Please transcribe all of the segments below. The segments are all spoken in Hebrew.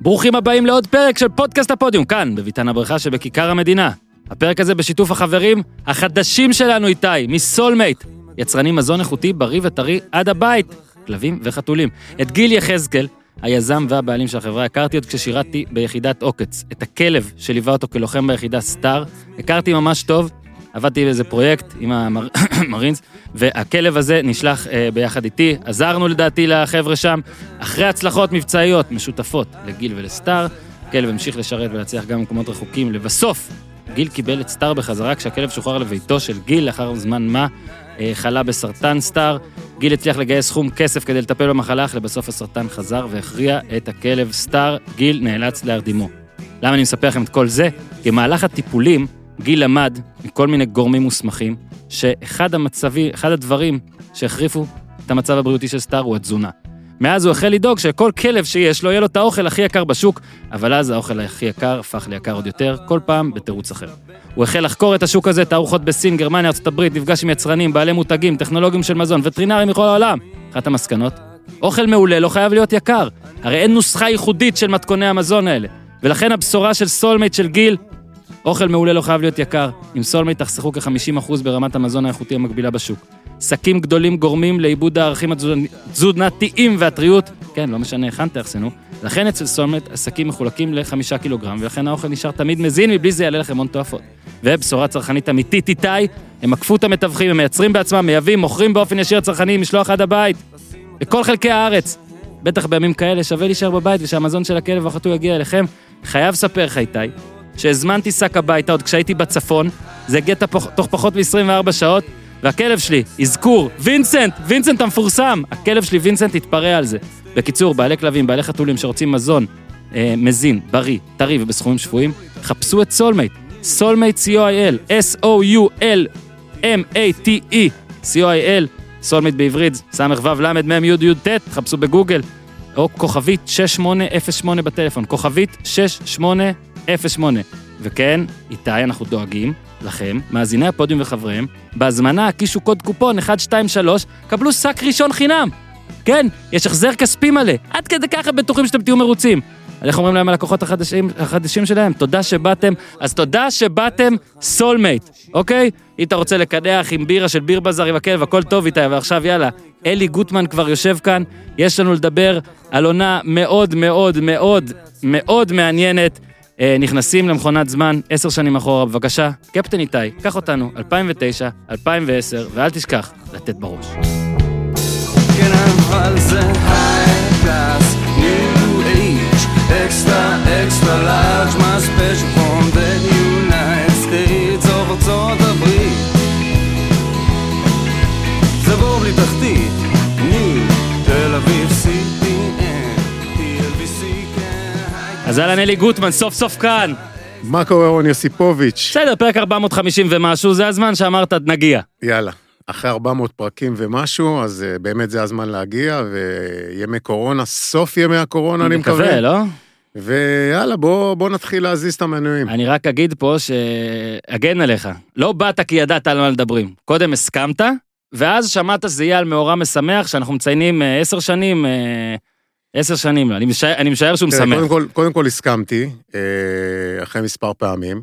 ברוכים הבאים לעוד פרק של פודקאסט הפודיום, כאן, בביתן הבריכה שבכיכר המדינה. הפרק הזה בשיתוף החברים החדשים שלנו איתי, מסולמייט, יצרנים מזון איכותי, בריא וטרי עד הבית, כלבים וחתולים. את גיל יחזקאל, היזם והבעלים של החברה, הכרתי עוד כששירתתי ביחידת עוקץ. את הכלב שליווה אותו כלוחם ביחידה סטאר, הכרתי ממש טוב, עבדתי באיזה פרויקט עם המרינס, והכלב הזה נשלח אה, ביחד איתי, עזרנו לדעתי לחבר'ה שם, אחרי הצלחות מבצעיות משותפות לגיל ולסטאר, הכלב המשיך לשרת ולהצליח גם במקומות רחוקים, לבסוף, גיל קיבל את סטאר בחזרה כשהכלב שוחרר לביתו של גיל לאחר זמן מה, אה, חלה בסרטן סטאר, גיל הצליח לגייס סכום כסף כדי לטפל במחלה, אך לבסוף הסרטן חזר והכריע את הכלב. סטאר, גיל נאלץ להרדימו. למה אני מספר לכם את כל זה? כי במהלך הטיפולים, גיל למד מכל מיני גורמים מוסמכים, שאחד המצבי, אחד הדברים שהחריפו את המצב הבריאותי של סטאר הוא התזונה. מאז הוא החל לדאוג שכל כלב שיש לו, יהיה לו את האוכל הכי יקר בשוק, אבל אז האוכל הכי יקר הפך ליקר עוד יותר, כל פעם בתירוץ אחר. הוא החל לחקור את השוק הזה, תערוכות בסין, גרמניה, ארה"ב, נפגש עם יצרנים, בעלי מותגים, טכנולוגים של מזון, וטרינרים מכל העולם. אחת המסקנות, אוכל מעולה לא חייב להיות יקר. הרי אין נוסחה ייחודית של מתכוני המזון האלה. ולכן הבשורה של סולמייט של גיל, אוכל מעולה לא חייב להיות יקר. עם סולמייט תחסכו כ-50% ברמת המזון האיכותי המקבילה בשוק. שקים גדולים גורמים לאיבוד הערכים התזונתיים והטריות, כן, לא משנה היכן תאחסנו, לכן אצל סולמט השקים מחולקים לחמישה קילוגרם, ולכן האוכל נשאר תמיד מזין, מבלי זה יעלה לכם הון תועפות. ובשורה צרכנית אמיתית איתי, הם עקפו את המתווכים, הם מייצרים בעצמם, מייבאים, מוכרים באופן ישיר לצרכנים, משלוח עד הבית. בכל חלקי הארץ. בטח בימים כאלה שווה להישאר בבית ושהמזון של הכלב והחתול יגיע אליכם. חייב לספר לך איתי, שהזמנתי שק הביתה עוד כשהייתי בצפון, זה הגיע תוך פחות מ-24 שעות, והכלב שלי, אזכור, וינסנט, וינסנט המפורסם, הכלב שלי וינסנט התפרע על זה. בקיצור, בעלי כלבים, בעלי חתולים שרוצים מזון אה, מזין, בריא, טרי ובסכומים שפויים, חפשו את סולמייט. סולמייט co.il, S-O-U-L-M-A-T-E, co.il, סולמייט בעברית, ס"ו ל' מ' י' י' ט', חפשו בגוגל, או כוכבית 6808 בטלפון, כוכבית 6808. וכן, איתי אנחנו דואגים לכם, מאזיני הפודיום וחבריהם, בהזמנה הקישו קוד קופון 123, קבלו שק ראשון חינם. כן, יש החזר כספי מלא, עד כדי ככה בטוחים שאתם תהיו מרוצים. איך אומרים להם הלקוחות החדשים, החדשים שלהם? תודה שבאתם, אז תודה שבאתם סולמייט, אוקיי? אם אתה רוצה לקדח עם בירה של ביר בזאר עם הכלב, הכל טוב איתה, ועכשיו יאללה, אלי גוטמן כבר יושב כאן, יש לנו לדבר על עונה מאוד מאוד מאוד מאוד מעניינת. אה, נכנסים למכונת זמן עשר שנים אחורה, בבקשה, קפטן איתי, קח אותנו, 2009, 2010, ואל תשכח לתת בראש. כן, תחתית, אז אהלן אלי גוטמן, סוף סוף כאן. מה קורה רון יוסיפוביץ'? בסדר, פרק 450 ומשהו, זה הזמן שאמרת, נגיע. יאללה. אחרי 400 פרקים ומשהו, אז uh, באמת זה הזמן להגיע, וימי קורונה, סוף ימי הקורונה, אני מקווה. מקווה, לא? ויאללה, בוא, בוא נתחיל להזיז את המנויים. אני רק אגיד פה שאגן עליך, לא באת כי ידעת על מה לדברים. קודם הסכמת, ואז שמעת שזה יהיה על מאורע משמח, שאנחנו מציינים uh, עשר שנים, uh, עשר שנים, אני משער, אני משער שהוא משמח. קודם כל, קודם כל הסכמתי, אחרי מספר פעמים.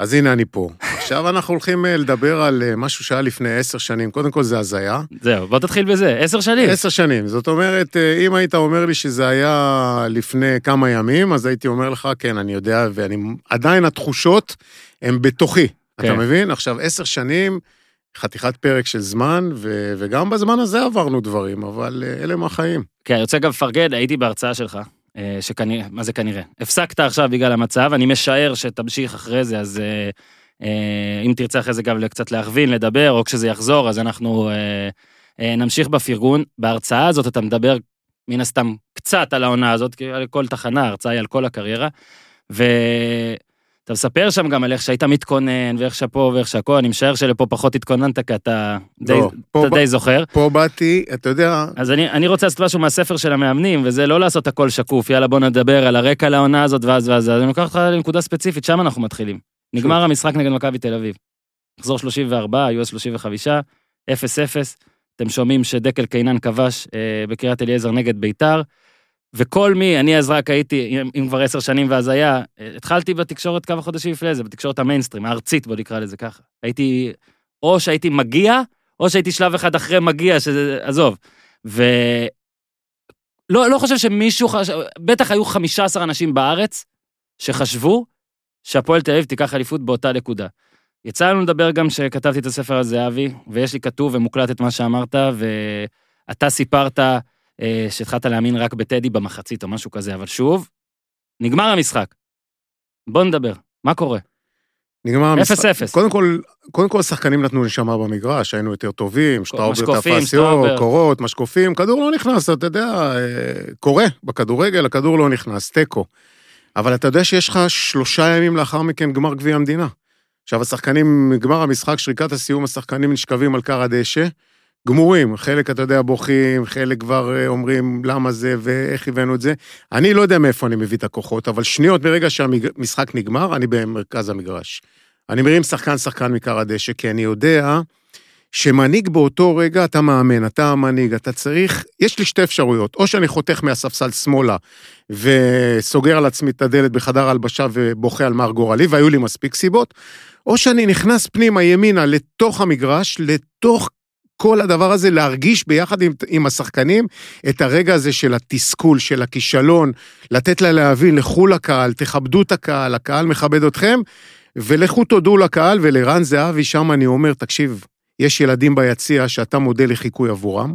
אז הנה אני פה. עכשיו אנחנו הולכים אה, לדבר על אה, משהו שהיה לפני עשר שנים. קודם כל זה הזיה. זהו, בוא תתחיל בזה, עשר שנים. עשר שנים. זאת אומרת, אה, אם היית אומר לי שזה היה לפני כמה ימים, אז הייתי אומר לך, כן, אני יודע, ואני... עדיין התחושות הן בתוכי. כן. אתה מבין? עכשיו, עשר שנים, חתיכת פרק של זמן, ו... וגם בזמן הזה עברנו דברים, אבל אלה הם החיים. כן, אני רוצה גם לפרגן, הייתי בהרצאה שלך. אה, שכנראה, מה זה כנראה? הפסקת עכשיו בגלל המצב, אני משער שתמשיך אחרי זה, אז אה, אה, אם תרצה אחרי זה גם קצת להכווין, לדבר, או כשזה יחזור, אז אנחנו נמשיך בפרגון. בהרצאה הזאת אתה מדבר מן הסתם קצת על העונה הזאת, כי על כל תחנה, ההרצאה היא על כל הקריירה, ו... אתה מספר שם גם על איך שהיית מתכונן, ואיך שפה ואיך שהכל, אני משער שלפה פחות התכוננת, כי אתה די, לא, אתה די זוכר. פה באתי, אתה יודע... אז אני, אני רוצה לעשות משהו מהספר של המאמנים, וזה לא לעשות הכל שקוף, יאללה בוא נדבר על הרקע לעונה הזאת ואז ואז, אז אני לוקח אותך לנקודה ספציפית, שם אנחנו מתחילים. נגמר המשחק נגד מכבי תל אביב. מחזור 34, היו אז 35, 0-0. אתם שומעים שדקל קינן כבש אה, בקריית אליעזר נגד ביתר. וכל מי, אני אז רק הייתי, אם כבר עשר שנים והזיה, התחלתי בתקשורת כמה חודשים לפני זה, בתקשורת המיינסטרים, הארצית, בוא נקרא לזה ככה. הייתי, או שהייתי מגיע, או שהייתי שלב אחד אחרי מגיע, שזה, עזוב. ו... לא, לא חושב שמישהו, חשב, בטח היו 15 אנשים בארץ שחשבו שהפועל תל אביב תיקח אליפות באותה נקודה. יצא לנו לדבר גם שכתבתי את הספר הזה, אבי, ויש לי כתוב ומוקלט את מה שאמרת, ואתה סיפרת שהתחלת להאמין רק בטדי במחצית או משהו כזה, אבל שוב, נגמר המשחק. בוא נדבר, מה קורה? נגמר המשחק. אפס אפס. קודם כל, קודם כל השחקנים נתנו נשמה במגרש, היינו יותר טובים, שטראובר תפס. יור, קורות, משקופים, כדור לא נכנס, אתה יודע, אה, קורה בכדורגל, הכדור לא נכנס, תיקו. אבל אתה יודע שיש לך שלושה ימים לאחר מכן גמר גביע המדינה. עכשיו, השחקנים, גמר המשחק, שריקת הסיום, השחקנים נשכבים על כר הדשא, גמורים, חלק, אתה יודע, בוכים, חלק כבר אה, אומרים למה זה ואיך הבאנו את זה. אני לא יודע מאיפה אני מביא את הכוחות, אבל שניות ברגע שהמשחק נגמר, אני במרכז המגרש. אני מרים שחקן-שחקן מכר הדשא, כי אני יודע שמנהיג באותו רגע, אתה מאמן, אתה המנהיג, אתה צריך, יש לי שתי אפשרויות, או שאני חותך מהספסל שמאלה וסוגר על עצמי את הדלת בחדר הלבשה ובוכה על מר גורלי, והיו לי מספיק סיבות, או שאני נכנס פנימה ימינה לתוך המגרש, לתוך כל הדבר הזה, להרגיש ביחד עם, עם השחקנים את הרגע הזה של התסכול, של הכישלון, לתת לה להבין, לכו לקהל, תכבדו את הקהל, הקהל מכבד אתכם, ולכו תודו לקהל, ולרן זהבי, שם אני אומר, תקשיב, יש ילדים ביציע שאתה מודל לחיקוי עבורם.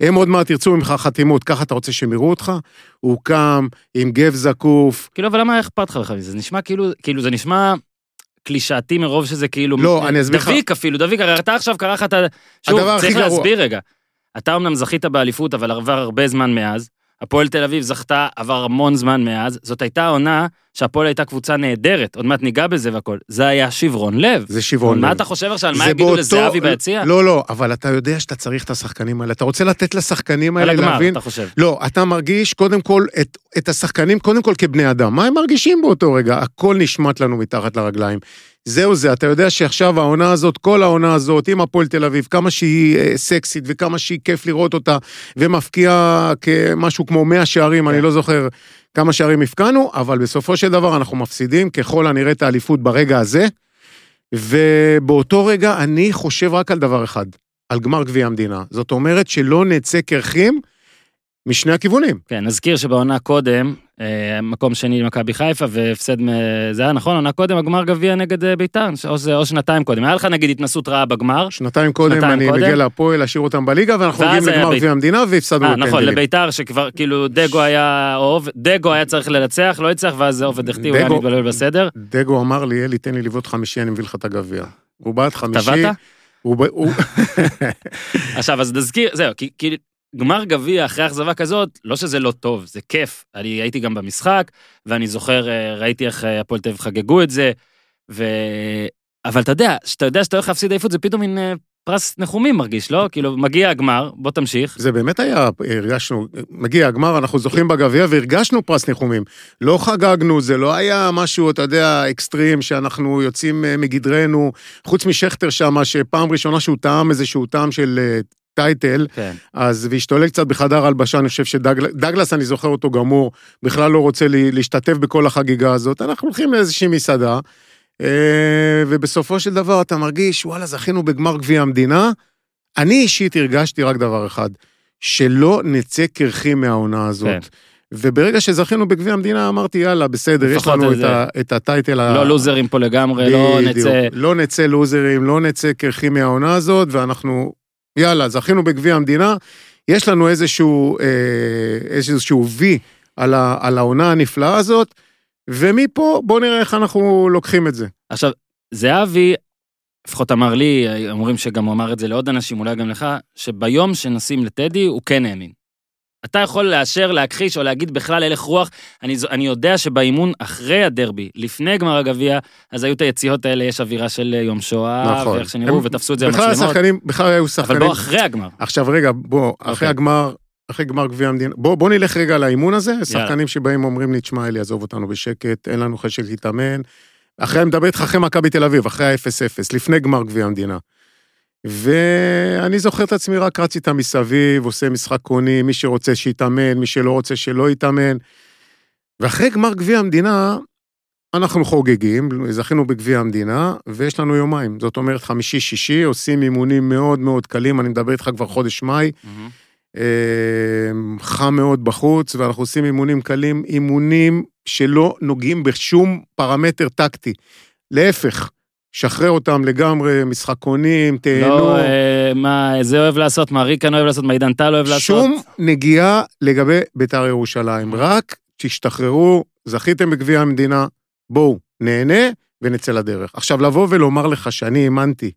הם עוד מעט ירצו ממך חתימות, ככה אתה רוצה שהם יראו אותך? הוא קם עם גב זקוף. כאילו, אבל למה אכפת לך בכלל? זה נשמע כאילו, כאילו זה נשמע קלישאתי מרוב שזה כאילו... לא, אני אסביר לך. דביק אפילו, דביק, הרי אתה עכשיו קרא לך את ה... שוב, צריך. להסביר רגע. אתה אמנם זכית באליפות, אבל עבר הרבה זמן מאז. הפועל תל אביב זכתה, עבר המון זמן מאז. זאת הייתה עונה שהפועל הייתה קבוצה נהדרת, עוד מעט ניגע בזה והכל. זה היה שברון לב. זה שברון מה לב. אתה חושב עכשיו, על מה יגידו באותו- לזהבי ביציע? לא, לא, אבל אתה יודע שאתה צריך את השחקנים האלה. אתה רוצה לתת לשחקנים האלה הגמר, להבין... אתה חושב. לא, אתה מרגיש קודם כל את, את השחקנים, קודם כל כבני אדם. מה הם מרגישים באותו רגע? הכל נשמט לנו מתחת לרגליים. זהו זה, אתה יודע שעכשיו העונה הזאת, כל העונה הזאת, עם הפועל תל אביב, כמה שהיא אה, סקסית וכמה שהיא כיף לראות אותה, ומפקיעה כמשהו כמו 100 שערים, אני לא זוכר כמה שערים הפקענו, אבל בסופו של דבר אנחנו מפסידים ככל הנראה את האליפות ברגע הזה, ובאותו רגע אני חושב רק על דבר אחד, על גמר גביע המדינה. זאת אומרת שלא נצא קרחים משני הכיוונים. כן, נזכיר שבעונה קודם, מקום שני למכבי חיפה והפסד, זה היה נכון, עונה קודם, הגמר גביע נגד אה, ביתר, או, או שנתיים קודם. היה לך נגיד התנסות רעה בגמר. שנתיים קודם שנתיים אני קודם? מגיע להפועל, להשאיר אותם בליגה, ואנחנו מגיעים היה לגמר גביע המדינה והפסדנו אה, נכון, בפנדלים. לביתר שכבר, כאילו, דגו היה, או עובד- דגו היה צריך לנצח, לא הצליח, ואז עובד החטיא, הוא היה מתבלבל בסדר. דגו אמר לי, אלי, תן לי לבעוט חמישי, אני מביא לך את הגביע. הוא בעט חמישי. טבעת? עכשיו, אז נזכיר, זהו, כי גמר גביע אחרי אכזבה כזאת, לא שזה לא טוב, זה כיף. אני הייתי גם במשחק, ואני זוכר, אה, ראיתי איך אה, הפועל תל אביב חגגו את זה, ו... אבל אתה יודע, שאתה יודע שאתה הולך להפסיד עייפות, זה פתאום מין אה, פרס ניחומים מרגיש, לא? כאילו, מגיע הגמר, בוא תמשיך. זה באמת היה, הרגשנו, מגיע הגמר, אנחנו זוכים בגביע והרגשנו פרס ניחומים. לא חגגנו, זה לא היה משהו, אתה יודע, אקסטרים, שאנחנו יוצאים מגדרנו, חוץ משכטר שמה, שפעם ראשונה שהוא טעם איזשהו טעם של טייטל, כן. אז והשתולל קצת בחדר הלבשה, אני חושב שדגלס, אני זוכר אותו גמור, בכלל לא רוצה לי, להשתתף בכל החגיגה הזאת. אנחנו הולכים לאיזושהי מסעדה, אה, ובסופו של דבר אתה מרגיש, וואלה, זכינו בגמר גביע המדינה. אני אישית הרגשתי רק דבר אחד, שלא נצא קרחים מהעונה הזאת. כן. וברגע שזכינו בגביע המדינה, אמרתי, יאללה, בסדר, יש לנו את, ה, את הטייטל ה... לא לוזרים פה לגמרי, לא. נצא... לא נצא לוזרים, לא נצא קרחים מהעונה הזאת, ואנחנו, יאללה, זכינו בגביע המדינה, יש לנו איזשהו, אה, איזשהו וי על, ה, על העונה הנפלאה הזאת, ומפה בואו נראה איך אנחנו לוקחים את זה. עכשיו, זהבי, לפחות אמר לי, אומרים שגם הוא אמר את זה לעוד אנשים, אולי גם לך, שביום שנשים לטדי, הוא כן האמין. אתה יכול לאשר, להכחיש או להגיד בכלל הלך רוח. אני, אני יודע שבאימון אחרי הדרבי, לפני גמר הגביע, אז היו את היציאות האלה, יש אווירה של אה, יום שואה, נכון. ואיך שנראו, ותפסו את זה בכלל במצלמות. השחקנים, בכלל היו אבל שחקנים. בוא אחרי הגמר. עכשיו רגע, בוא, אחרי אוקיי. הגמר, אחרי גמר גביע המדינה, בוא, בוא נלך רגע לאימון הזה, שחקנים שבאים אומרים לי, תשמע, אלי, עזוב אותנו בשקט, אין לנו חשק להתאמן. אחרי, אני מדבר איתך אחרי מכבי תל אביב, אחרי ה-0-0, לפני גמר גביע המדינה. ואני זוכר את עצמי רק רץ איתה מסביב, עושה משחק קוני, מי שרוצה שיתאמן, מי שלא רוצה שלא יתאמן. ואחרי גמר גביע המדינה, אנחנו חוגגים, זכינו בגביע המדינה, ויש לנו יומיים. זאת אומרת, חמישי-שישי, עושים אימונים מאוד מאוד קלים, אני מדבר איתך כבר חודש מאי. Mm-hmm. חם מאוד בחוץ, ואנחנו עושים אימונים קלים, אימונים שלא נוגעים בשום פרמטר טקטי. להפך, שחרר אותם לגמרי, משחקונים, תהנו. לא, אה, מה זה אוהב לעשות, מה ריקן אוהב לעשות, מה עידן טל אוהב לעשות. שום נגיעה לגבי בית"ר ירושלים, רק תשתחררו, זכיתם בגביע המדינה, בואו, נהנה ונצא לדרך. עכשיו, לבוא ולומר לך שאני האמנתי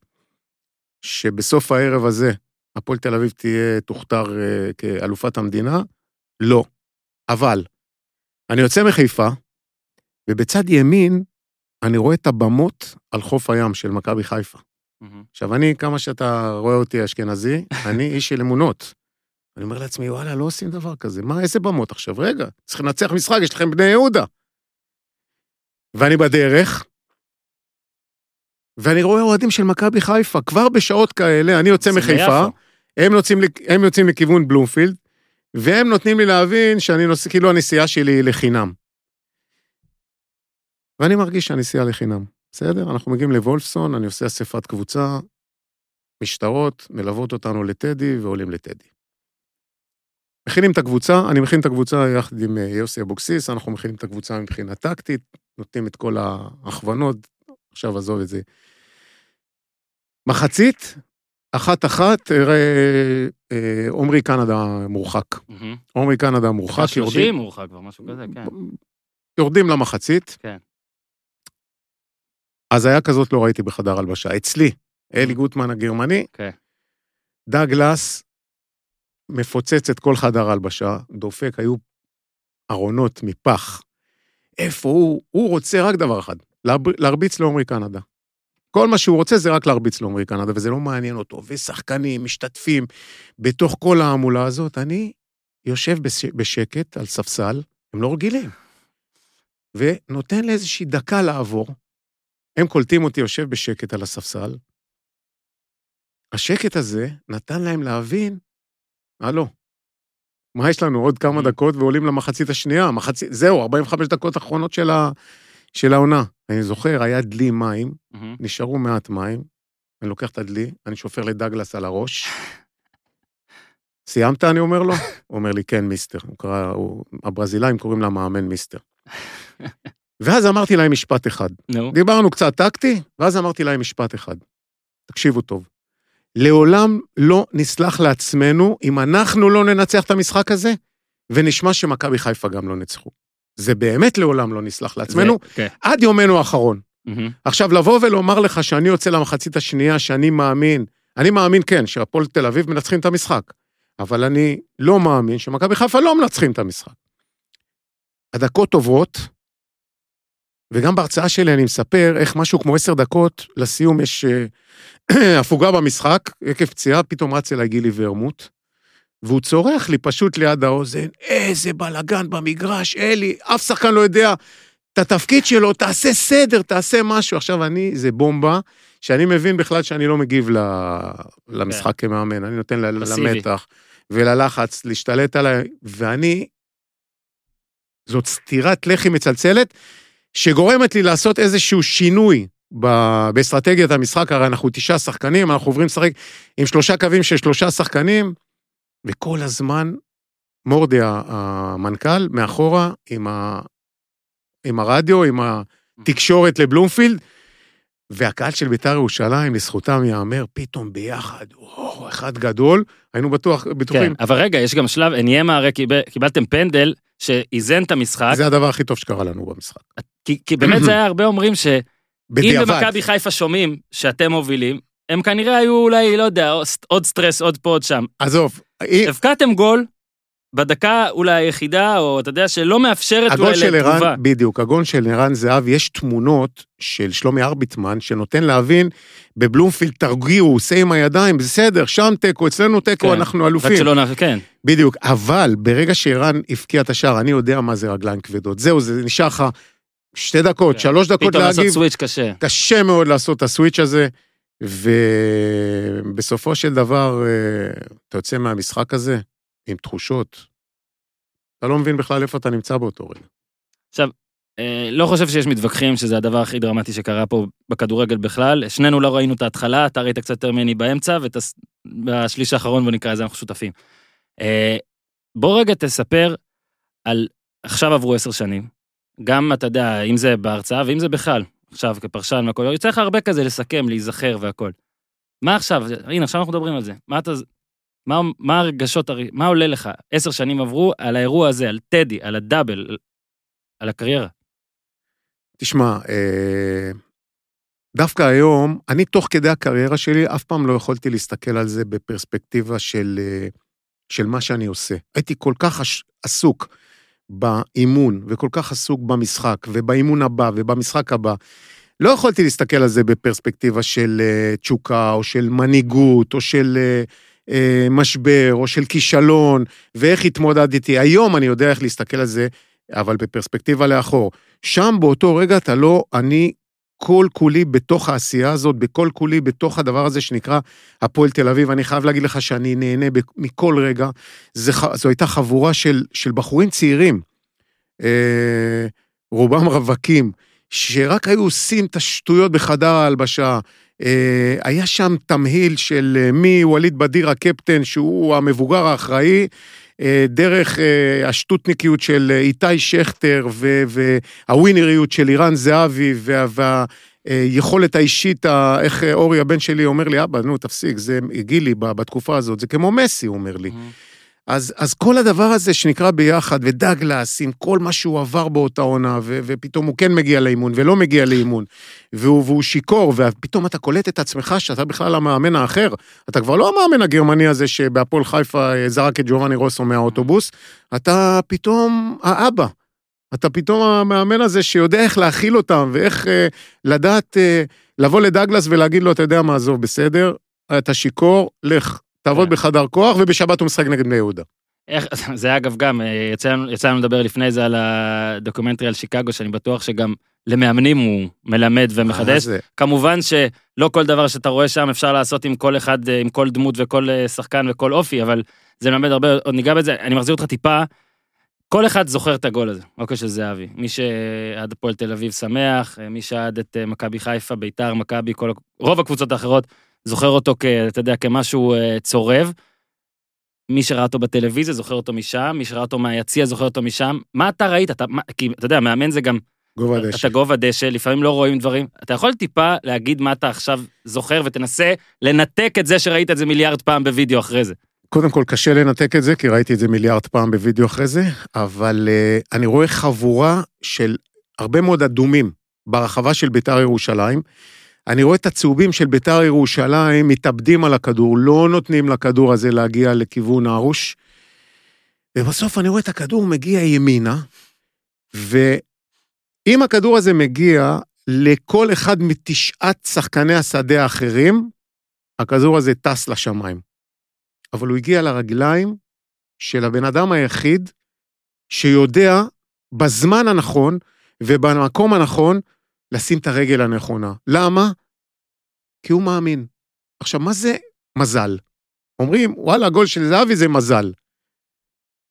שבסוף הערב הזה הפועל תל אביב תהיה, תוכתר uh, כאלופת המדינה, לא. אבל, אני יוצא מחיפה, ובצד ימין אני רואה את הבמות על חוף הים של מכבי חיפה. עכשיו, אני, כמה שאתה רואה אותי אשכנזי, אני איש של אמונות. אני אומר לעצמי, וואלה, לא עושים דבר כזה. מה, איזה במות עכשיו? רגע, צריכים לנצח משחק, יש לכם בני יהודה. ואני בדרך, ואני רואה אוהדים של מכבי חיפה, כבר בשעות כאלה, אני יוצא מחיפה, הם יוצאים, הם יוצאים לכיוון בלומפילד, והם נותנים לי להבין שאני נוסע, כאילו הנסיעה שלי היא לחינם. ואני מרגיש שהנסיעה לחינם, בסדר? אנחנו מגיעים לוולפסון, אני עושה אספת קבוצה, משטרות, מלוות אותנו לטדי ועולים לטדי. מכינים את הקבוצה, אני מכין את הקבוצה יחד עם אה, יוסי אבוקסיס, אנחנו מכינים את הקבוצה מבחינה טקטית, נותנים את כל ההכוונות, עכשיו עזוב את זה. מחצית, אחת-אחת, אה, עומרי קנדה מורחק. עומרי קנדה מורחק. שלושים מורחק כבר, משהו כזה, כן. יורדים למחצית. כן. אז היה כזאת לא ראיתי בחדר הלבשה. אצלי, אלי גוטמן הגרמני, כן. דאגלס מפוצץ את כל חדר הלבשה, דופק, היו ארונות מפח. איפה הוא? הוא רוצה רק דבר אחד, להרביץ לעומרי קנדה. כל מה שהוא רוצה זה רק להרביץ לעומרי קנדה, וזה לא מעניין אותו. ושחקנים, משתתפים בתוך כל ההמולה הזאת. אני יושב בשקט על ספסל, הם לא רגילים, ונותן לאיזושהי דקה לעבור. הם קולטים אותי יושב בשקט על הספסל. השקט הזה נתן להם להבין, הלו, מה יש לנו? עוד כמה דקות ועולים למחצית השנייה. מחצית, זהו, 45 דקות אחרונות של, ה, של העונה. אני זוכר, היה דלי מים, mm-hmm. נשארו מעט מים, אני לוקח את הדלי, אני שופר לדגלס על הראש. סיימת, אני אומר לו? הוא אומר לי, כן, מיסטר. הוא קרא, הוא, הברזילאים קוראים למאמן מיסטר. ואז אמרתי להם משפט אחד. No. דיברנו קצת טקטי, ואז אמרתי להם משפט אחד. תקשיבו טוב. לעולם לא נסלח לעצמנו אם אנחנו לא ננצח את המשחק הזה, ונשמע שמכבי חיפה גם לא ניצחו. זה באמת לעולם לא נסלח לעצמנו, זה, כן. עד יומנו האחרון. Mm-hmm. עכשיו, לבוא ולומר לך שאני יוצא למחצית השנייה, שאני מאמין, אני מאמין, כן, שהפועל תל אביב מנצחים את המשחק, אבל אני לא מאמין שמכבי חיפה לא מנצחים את המשחק. הדקות עוברות, וגם בהרצאה שלי אני מספר איך משהו כמו עשר דקות לסיום יש אה, הפוגה במשחק, עקב פציעה, פתאום רץ אליי גילי ורמוט, והוא צורח לי פשוט ליד האוזן, איזה בלאגן במגרש, אלי, אף שחקן לא יודע את התפקיד שלו, תעשה סדר, תעשה משהו. עכשיו אני, זה בומבה, שאני מבין בכלל שאני לא מגיב למשחק כן. כמאמן, אני נותן למתח וללחץ להשתלט עליי, ואני, זאת סטירת לחי מצלצלת, שגורמת לי לעשות איזשהו שינוי באסטרטגיית המשחק, הרי אנחנו תשעה שחקנים, אנחנו עוברים לשחק עם שלושה קווים של שלושה שחקנים, וכל הזמן מורדי המנכ"ל מאחורה עם, ה, עם הרדיו, עם התקשורת לבלומפילד, והקהל של בית"ר ירושלים, לזכותם ייאמר, פתאום ביחד, וואו, אחד גדול, היינו בטוח, בטוחים. כן, אבל רגע, יש גם שלב, אניימה הרי קיבל, קיבלתם פנדל שאיזן את המשחק. זה הדבר הכי טוב שקרה לנו במשחק. כי, כי באמת זה היה הרבה אומרים ש... אם במכבי חיפה שומעים שאתם מובילים, הם כנראה היו אולי, לא יודע, עוד סטרס, עוד פה, עוד שם. עזוב. הבקעתם גול, בדקה אולי היחידה, או אתה יודע, שלא מאפשרת אולי לתגובה. ערן, בדיוק, הגול של ערן זהב, יש תמונות של שלומי ארביטמן, שנותן להבין, בבלומפילד תרגיעו, עושה עם הידיים, בסדר, שם תיקו, אצלנו תיקו, כן, אנחנו אלופים. רק שלא. כן. בדיוק, אבל ברגע שערן הבקיע את השער, אני יודע מה זה רגליים כבדות. זהו, זה נשאר לך שתי דקות, כן. שלוש דקות פתאום להגיב. פתאום לעשות סוויץ' קשה. קשה מאוד לעשות את הסוויץ' הזה. ובסופו של דבר, אה, אתה יוצא מהמשחק הזה עם תחושות. אתה לא מבין בכלל איפה אתה נמצא באותו רגע. עכשיו, אה, לא חושב שיש מתווכחים שזה הדבר הכי דרמטי שקרה פה בכדורגל בכלל. שנינו לא ראינו את ההתחלה, אתה ראית קצת יותר ממני באמצע, ובשליש האחרון, בוא נקרא לזה, אנחנו שותפים. אה, בוא רגע תספר על, עכשיו עברו עשר שנים, גם, אתה יודע, אם זה בהרצאה ואם זה בכלל, עכשיו כפרשן והכל, יוצא לך הרבה כזה לסכם, להיזכר והכל. מה עכשיו, הנה, עכשיו אנחנו מדברים על זה. מה אתה, מה, מה הרגשות, מה עולה לך? עשר שנים עברו על האירוע הזה, על טדי, על הדאבל, על הקריירה. תשמע, אה, דווקא היום, אני תוך כדי הקריירה שלי, אף פעם לא יכולתי להסתכל על זה בפרספקטיבה של, אה, של מה שאני עושה. הייתי כל כך עסוק באימון, וכל כך עסוק במשחק, ובאימון הבא, ובמשחק הבא. לא יכולתי להסתכל על זה בפרספקטיבה של אה, תשוקה, או של מנהיגות, או של משבר, או של כישלון, ואיך התמודדתי. היום אני יודע איך להסתכל על זה אבל בפרספקטיבה לאחור. שם באותו רגע אתה לא, אני כל כולי בתוך העשייה הזאת, בכל כולי בתוך הדבר הזה שנקרא הפועל תל אביב. אני חייב להגיד לך שאני נהנה מכל רגע. זה, זו הייתה חבורה של, של בחורים צעירים, אה, רובם רווקים, שרק היו עושים את השטויות בחדר ההלבשה. אה, היה שם תמהיל של אה, מווליד בדיר הקפטן, שהוא המבוגר האחראי, אה, דרך השטותניקיות של איתי שכטר והווינריות של אירן זהבי והיכולת האישית, איך אורי הבן שלי אומר לי, אבא, נו, תפסיק, זה גילי בתקופה הזאת, זה כמו מסי, הוא אומר לי. Mm-hmm. אז, אז כל הדבר הזה שנקרא ביחד, ודגלס, עם כל מה שהוא עבר באותה עונה, ו, ופתאום הוא כן מגיע לאימון ולא מגיע לאימון, והוא, והוא שיכור, ופתאום אתה קולט את עצמך שאתה בכלל המאמן האחר. אתה כבר לא המאמן הגרמני הזה שבהפועל חיפה אה, זרק את ג'ובאני רוסו מהאוטובוס, אתה פתאום האבא. אתה פתאום המאמן הזה שיודע איך להכיל אותם, ואיך אה, לדעת, אה, לבוא לדגלס ולהגיד לו, אתה יודע מה, עזוב, בסדר, אתה שיכור, לך. תעבוד כן. בחדר כוח, ובשבת הוא משחק נגד בני יהודה. איך, זה אגב גם, אה, יצא לנו, יצא לנו לדבר לפני זה על הדוקומנטרי על שיקגו, שאני בטוח שגם למאמנים הוא מלמד ומחדש. כמובן שלא כל דבר שאתה רואה שם אפשר לעשות עם כל אחד, אה, עם כל דמות וכל אה, שחקן וכל אופי, אבל זה מלמד הרבה, עוד ניגע בזה, אני מחזיר אותך טיפה. כל אחד זוכר את הגול הזה, אוקיי של זהבי. מי שעד הפועל תל אביב שמח, מי שעד את מכבי חיפה, ביתר, מכבי, כל, רוב הקבוצות האחרות זוכר אותו כ... אתה יודע, כמשהו אה, צורב. מי שראה אותו בטלוויזיה זוכר אותו משם, מי שראה אותו מהיציע זוכר אותו משם. מה אתה ראית? אתה, מה, כי אתה יודע, מאמן זה גם... גובה דשא. אתה גובה דשא, לפעמים לא רואים דברים. אתה יכול טיפה להגיד מה אתה עכשיו זוכר ותנסה לנתק את זה שראית את זה מיליארד פעם בווידאו אחרי זה. קודם כל קשה לנתק את זה, כי ראיתי את זה מיליארד פעם בווידאו אחרי זה, אבל uh, אני רואה חבורה של הרבה מאוד אדומים ברחבה של בית"ר ירושלים, אני רואה את הצהובים של ביתר ירושלים מתאבדים על הכדור, לא נותנים לכדור הזה להגיע לכיוון הרוש. ובסוף אני רואה את הכדור מגיע ימינה, ואם הכדור הזה מגיע לכל אחד מתשעת שחקני השדה האחרים, הכדור הזה טס לשמיים. אבל הוא הגיע לרגליים של הבן אדם היחיד שיודע בזמן הנכון ובמקום הנכון לשים את הרגל הנכונה. למה? כי הוא מאמין. עכשיו, מה זה מזל? אומרים, וואלה, גול של זהבי זה מזל.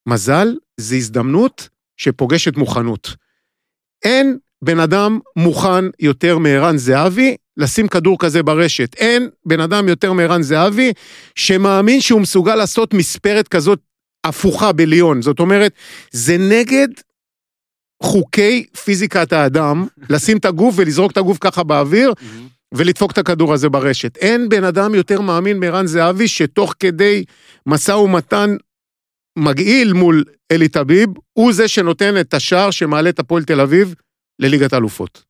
מזל זה הזדמנות שפוגשת מוכנות. אין בן אדם מוכן יותר מערן זהבי לשים כדור כזה ברשת. אין בן אדם יותר מערן זהבי שמאמין שהוא מסוגל לעשות מספרת כזאת הפוכה בליון. זאת אומרת, זה נגד חוקי פיזיקת האדם, לשים את הגוף ולזרוק את הגוף ככה באוויר, ולדפוק את הכדור הזה ברשת. אין בן אדם יותר מאמין מערן זהבי שתוך כדי משא ומתן מגעיל מול אלי טביב, הוא זה שנותן את השער שמעלה את הפועל תל אביב לליגת האלופות.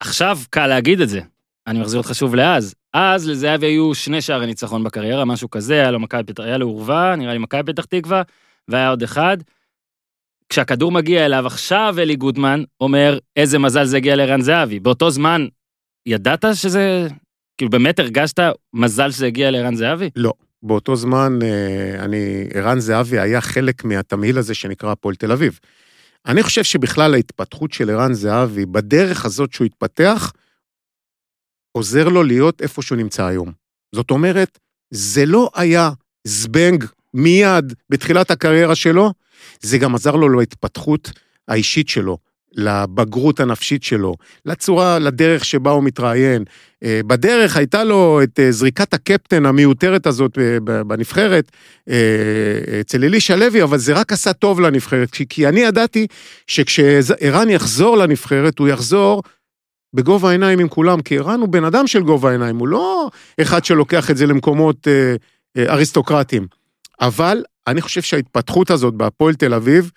עכשיו קל להגיד את זה. אני מחזיר אותך שוב לאז. אז לזהבי היו שני שערי ניצחון בקריירה, משהו כזה, היה לו מכבי פתח, היה לו עורווה, נראה לי מכבי פתח תקווה, והיה עוד אחד. כשהכדור מגיע אליו עכשיו אלי גוטמן אומר איזה מזל זה הגיע לערן זהבי. באותו זמן ידעת שזה, כאילו באמת הרגשת מזל שזה הגיע לערן זהבי? לא. באותו זמן אה, אני, ערן זהבי היה חלק מהתמהיל הזה שנקרא הפועל תל אביב. אני חושב שבכלל ההתפתחות של ערן זהבי, בדרך הזאת שהוא התפתח, עוזר לו להיות איפה שהוא נמצא היום. זאת אומרת, זה לא היה זבנג מיד בתחילת הקריירה שלו, זה גם עזר לו להתפתחות האישית שלו, לבגרות הנפשית שלו, לצורה, לדרך שבה הוא מתראיין. אה, בדרך הייתה לו את אה, זריקת הקפטן המיותרת הזאת אה, בנבחרת אצל אלישע לוי, אבל זה רק עשה טוב לנבחרת, כי אני ידעתי שכשערן יחזור לנבחרת, הוא יחזור בגובה העיניים עם כולם, כי ערן הוא בן אדם של גובה העיניים, הוא לא אחד שלוקח את זה למקומות אריסטוקרטיים. אבל אני חושב שההתפתחות הזאת בהפועל תל אביב,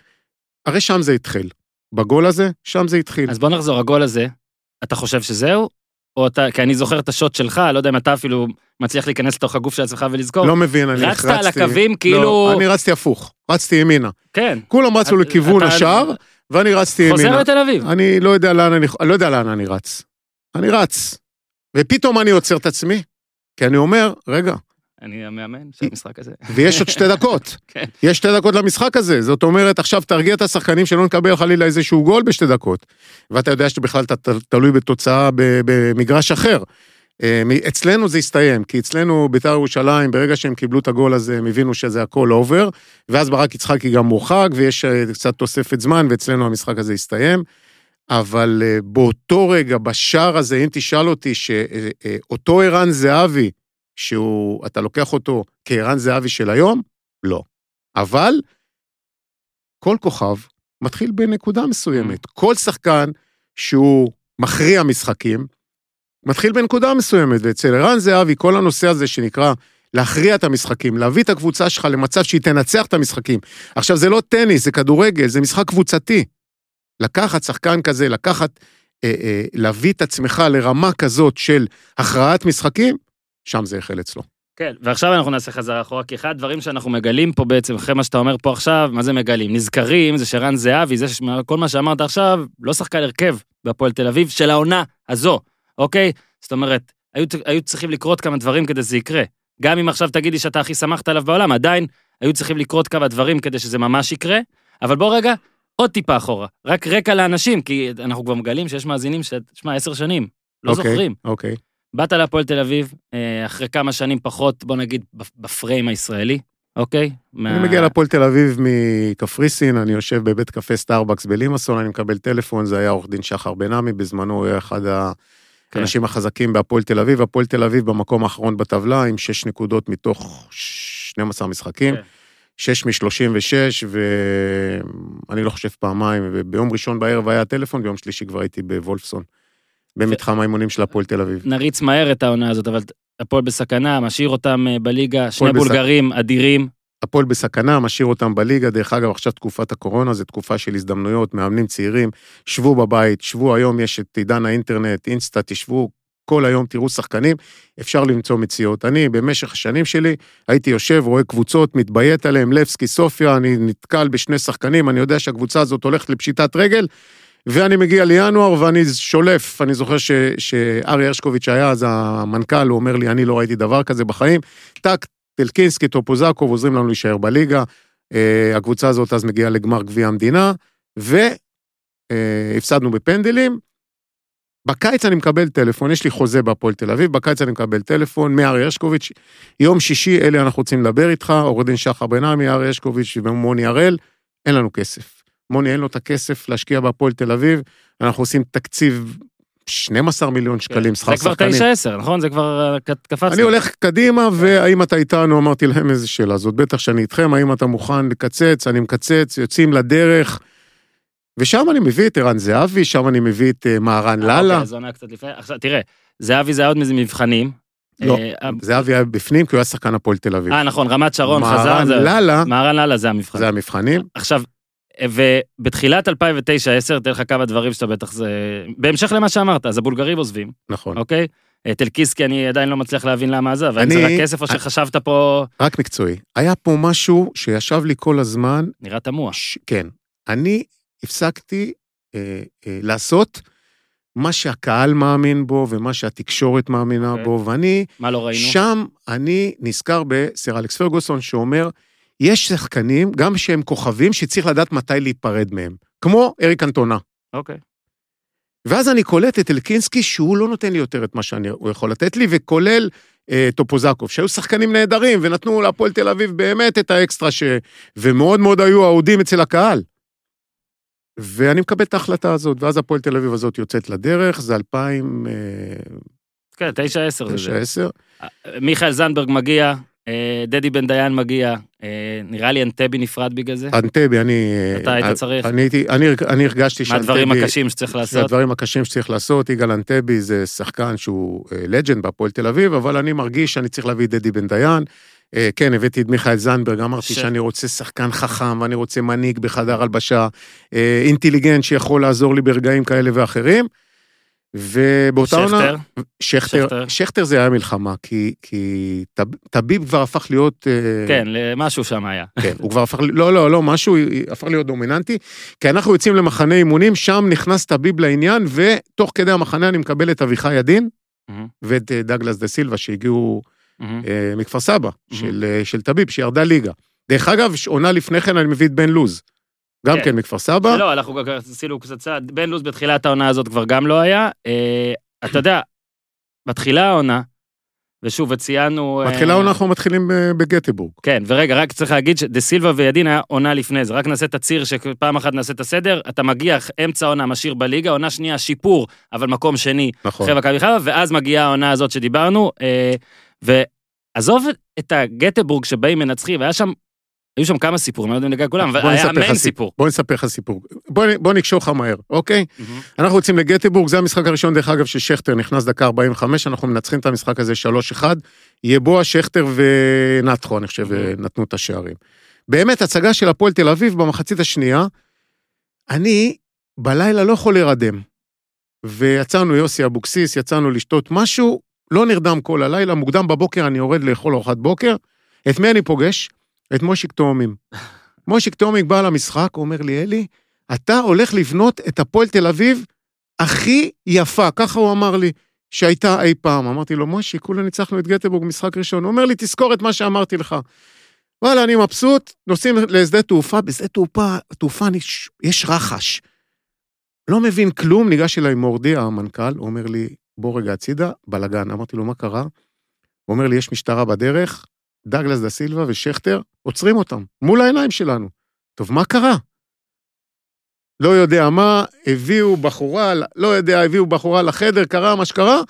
הרי שם זה התחיל. בגול הזה, שם זה התחיל. אז בוא נחזור, הגול הזה, אתה חושב שזהו? או אתה, כי אני זוכר את השוט שלך, לא יודע אם אתה אפילו מצליח להיכנס לתוך הגוף של עצמך ולזכור. לא מבין, אני רצתי... רצת על הקווים כאילו... לא, אני רצתי הפוך, רצתי ימינה. כן. כולם רצו את, לכיוון אתה... השער, ואני רצתי ימינה. חוזר לתל אביב. אני לא יודע לאן אני, לא יודע לאן אני רץ. אני רץ. ופתאום אני עוצר את עצמי, כי אני אומר, רגע, אני המאמן של המשחק הזה. ויש עוד שתי דקות. כן. יש שתי דקות למשחק הזה. זאת אומרת, עכשיו תרגיע את השחקנים שלא נקבל חלילה איזשהו גול בשתי דקות. ואתה יודע שבכלל אתה תלוי בתוצאה במגרש אחר. אה, אצלנו זה הסתיים, כי אצלנו בית"ר ירושלים, ברגע שהם קיבלו את הגול הזה, הם הבינו שזה הכל אובר, ואז ברק יצחקי גם מורחק, ויש אה, קצת תוספת זמן, ואצלנו המשחק הזה הסתיים. אבל אה, באותו רגע, בשער הזה, אם תשאל אותי, שאותו ערן זהבי, שהוא, אתה לוקח אותו כערן זהבי של היום? לא. אבל כל כוכב מתחיל בנקודה מסוימת. Mm. כל שחקן שהוא מכריע משחקים, מתחיל בנקודה מסוימת, ואצל ערן זהבי כל הנושא הזה שנקרא להכריע את המשחקים, להביא את הקבוצה שלך למצב שהיא תנצח את המשחקים. עכשיו זה לא טניס, זה כדורגל, זה משחק קבוצתי. לקחת שחקן כזה, לקחת, אה, אה, להביא את עצמך לרמה כזאת של הכרעת משחקים, שם זה החל אצלו. כן, ועכשיו אנחנו נעשה חזרה אחורה, כי אחד הדברים שאנחנו מגלים פה בעצם, אחרי מה שאתה אומר פה עכשיו, מה זה מגלים? נזכרים, זה שרן זהבי, זה שכל מה שאמרת עכשיו, לא שחקן הרכב בהפועל תל אביב של העונה הזו, אוקיי? זאת אומרת, היו, היו צריכים לקרות כמה דברים כדי שזה יקרה. גם אם עכשיו תגידי שאתה הכי שמחת עליו בעולם, עדיין היו צריכים לקרות כמה דברים כדי שזה ממש יקרה, אבל בוא רגע, עוד טיפה אחורה, רק רקע לאנשים, כי אנחנו כבר מגלים שיש מאזינים ש... שמע, עשר שנים, לא okay, זוכרים. אוקיי. Okay. באת להפועל תל אביב, אה, אחרי כמה שנים פחות, בוא נגיד, ב prime הישראלי, אוקיי? מה... אני מגיע להפועל תל אביב מקפריסין, אני יושב בבית קפה סטארבקס בלימסון, אני מקבל טלפון, זה היה עורך דין שחר בן עמי, בזמנו הוא היה אחד כן. האנשים כן. החזקים בהפועל תל אביב, הפועל תל אביב במקום האחרון בטבלה, עם 6 נקודות מתוך 12 משחקים. כן. 6 מ-36, ואני לא חושב פעמיים, וביום ראשון בערב היה טלפון, ביום שלישי כבר הייתי בוולפסון. במתחם האימונים של הפועל תל אביב. נריץ מהר את העונה הזאת, אבל הפועל בסכנה, משאיר אותם אה, בליגה, שני בולגרים אדירים. הפועל בסכנה, משאיר אותם בליגה. דרך אגב, עכשיו תקופת הקורונה, זו תקופה של הזדמנויות, מאמנים צעירים, שבו בבית, שבו היום, יש את עידן האינטרנט, אינסטה, תשבו כל היום, תראו שחקנים, אפשר למצוא מציאות. אני, במשך השנים שלי, הייתי יושב, רואה קבוצות, מתביית עליהם, לבסקי, סופיה, אני נתקל בשני שחקנים, אני יודע שהקבוצה הזאת הולכת לפשיטת רגל, ואני מגיע לינואר ואני שולף, אני זוכר ש, שארי הרשקוביץ' היה אז המנכ"ל, הוא אומר לי, אני לא ראיתי דבר כזה בחיים. טאק, טלקינסקי, טופוזקוב עוזרים לנו להישאר בליגה. Uh, הקבוצה הזאת אז מגיעה לגמר גביע המדינה, והפסדנו uh, בפנדלים. בקיץ אני מקבל טלפון, יש לי חוזה בהפועל תל אביב, בקיץ אני מקבל טלפון מארי הרשקוביץ', יום שישי, אלי, אנחנו רוצים לדבר איתך, עורך דין שחר בן עמי, ארי הרשקוביץ' ומוני הראל, אין לנו כסף. מוני אין לו את הכסף להשקיע בהפועל תל אביב, אנחנו עושים תקציב 12 מיליון כן. שקלים שכר שחקנים. זה כבר 9-10, נכון? זה כבר אה, קפץ. אני הולך קדימה, והאם אתה איתנו? אמרתי להם איזה שאלה זאת, בטח שאני איתכם, האם אתה מוכן לקצץ? אני מקצץ, יוצאים לדרך. ושם אני מביא את ערן זהבי, שם אני מביא את אה, מהרן לאללה. אוקיי, אז עונה קצת לפני. עכשיו, תראה, זהבי זה היה עוד מאיזה מבחנים. לא, אה, זהבי היה בפנים כי הוא היה שחקן הפועל תל אביב. אה, נכון, רמת שרון חזר. מהרן לאללה. מהרן לאללה זה המבחנים. זה המבחנים. עכשיו, ובתחילת 2009-2010, אתן לך כמה דברים שאתה בטח זה... בהמשך למה שאמרת, אז הבולגרים עוזבים. נכון. אוקיי? טלקיסקי, אני עדיין לא מצליח להבין למה זה, אבל אני... זה רק כסף או שחשבת פה... רק מקצועי. היה פה משהו שישב לי כל הזמן... נראה תמוה. ש... כן. אני הפסקתי אה, אה, לעשות מה שהקהל מאמין בו ומה שהתקשורת מאמינה okay. אוקיי. בו, ואני... מה לא ראינו? שם אני נזכר בסר אלכס פרגוסון שאומר, יש שחקנים, גם שהם כוכבים, שצריך לדעת מתי להיפרד מהם. כמו אריק קנטונה. אוקיי. ואז אני קולט את אלקינסקי שהוא לא נותן לי יותר את מה שהוא יכול לתת לי, וכולל אה, טופוזקוב, שהיו שחקנים נהדרים, ונתנו להפועל תל אביב באמת את האקסטרה, ש... ומאוד מאוד היו אהודים אצל הקהל. ואני מקבל את ההחלטה הזאת, ואז הפועל תל אביב הזאת יוצאת לדרך, זה 2000... אה, כן, 9-10 זה זה. 9-10. מיכאל זנדברג מגיע, אה, דדי בן דיין מגיע, אה, נראה לי אנטבי נפרד בגלל זה. אנטבי, אני... אתה היית אה, צריך? אני, הייתי, אני, אני הרגשתי שאנטבי... הקשים שצריך לעשות? הדברים הקשים שצריך לעשות, יגאל אנטבי זה שחקן שהוא לג'נד בהפועל תל אביב, אבל אני מרגיש שאני צריך להביא את דדי בן דיין. אה, כן, הבאתי את מיכאל זנדברג, אמרתי ש- שאני רוצה שחקן חכם, ואני רוצה מנהיג בחדר הלבשה, אה, אינטליגנט שיכול לעזור לי ברגעים כאלה ואחרים. ובאותה עונה... שכטר? שכטר, שכטר. זה היה מלחמה, כי, כי טב- טביב כבר הפך להיות... אה, כן, משהו שם היה. כן, הוא כבר הפך, לא, לא, לא, משהו, הפך להיות דומיננטי, כי אנחנו יוצאים למחנה אימונים, שם נכנס טביב לעניין, ותוך כדי המחנה אני מקבל את אביחי ידין מהמם, ואת אה, דגלס דה סילבה, שהגיעו. אה, מכפר סבא, של, אה, של טביב, שירדה ליגה. דרך אגב, עונה לפני כן אני מביא את בן לוז, גם כן. כן מכפר סבא. לא, אנחנו גם עשינו קצת צעד. בן לוז בתחילת העונה הזאת כבר גם לא היה. אה, אתה יודע, בתחילה העונה, ושוב, וציינו... אה, מתחילה העונה אנחנו מתחילים אה, בגטבורג. כן, ורגע, רק צריך להגיד שדה סילבה וידין היה עונה לפני זה. רק נעשה את הציר שפעם אחת נעשה את הסדר, אתה מגיע אמצע העונה, משאיר בליגה, עונה שנייה שיפור, אבל מקום שני, נכון. אחרי מכבי חיפה, ואז מגיעה העונה הזאת שדיברנו, ועזוב את הגטבורג שבאים מנצחים, היה שם, היו שם כמה סיפורים, אני לא יודע אם נגע כולם, אבל היה מיין סיפור. בוא נספר לך סיפור. בוא, נקשור לך מהר, אוקיי? מהמם. אנחנו יוצאים לגטבורג, זה המשחק הראשון, דרך אגב, ששכטר נכנס דקה 45, אנחנו מנצחים את המשחק הזה 3-1. יבוע, שכטר ונתחו, אני חושב, Mhm. נתנו את השערים. באמת, הצגה של הפועל תל אביב במחצית השנייה, אני בלילה לא יכול להירדם. ויצאנו, יוסי אבוקסיס, יצאנו לשתות משהו, לא נרדם כל הלילה, מוקדם בבוקר אני יורד לאכול ארוחת בוקר. את מי אני פוגש? את מושיק תאומים. מושיק תאומיק בא למשחק, אומר לי, אלי, אתה הולך לבנות את הפועל תל אביב הכי יפה, ככה הוא אמר לי, שהייתה אי פעם. אמרתי לו, מושיק, כולה ניצחנו את גטבורג משחק ראשון. הוא אומר לי, תזכור את מה שאמרתי לך. וואלה, אני מבסוט, נוסעים לשדה תעופה, בשדה תעופה, תעופה יש רחש. לא מבין כלום, ניגש אליי מורדי, המנכ"ל, הוא אומר לי, בוא רגע הצידה, בלאגן. אמרתי לו, מה קרה? הוא אומר לי, יש משטרה בדרך, דגלס דה סילבה ושכטר, עוצרים אותם, מול העיניים שלנו. טוב, מה קרה? לא יודע מה, הביאו בחורה, לא יודע, הביאו בחורה לחדר, קרה מה שקרה,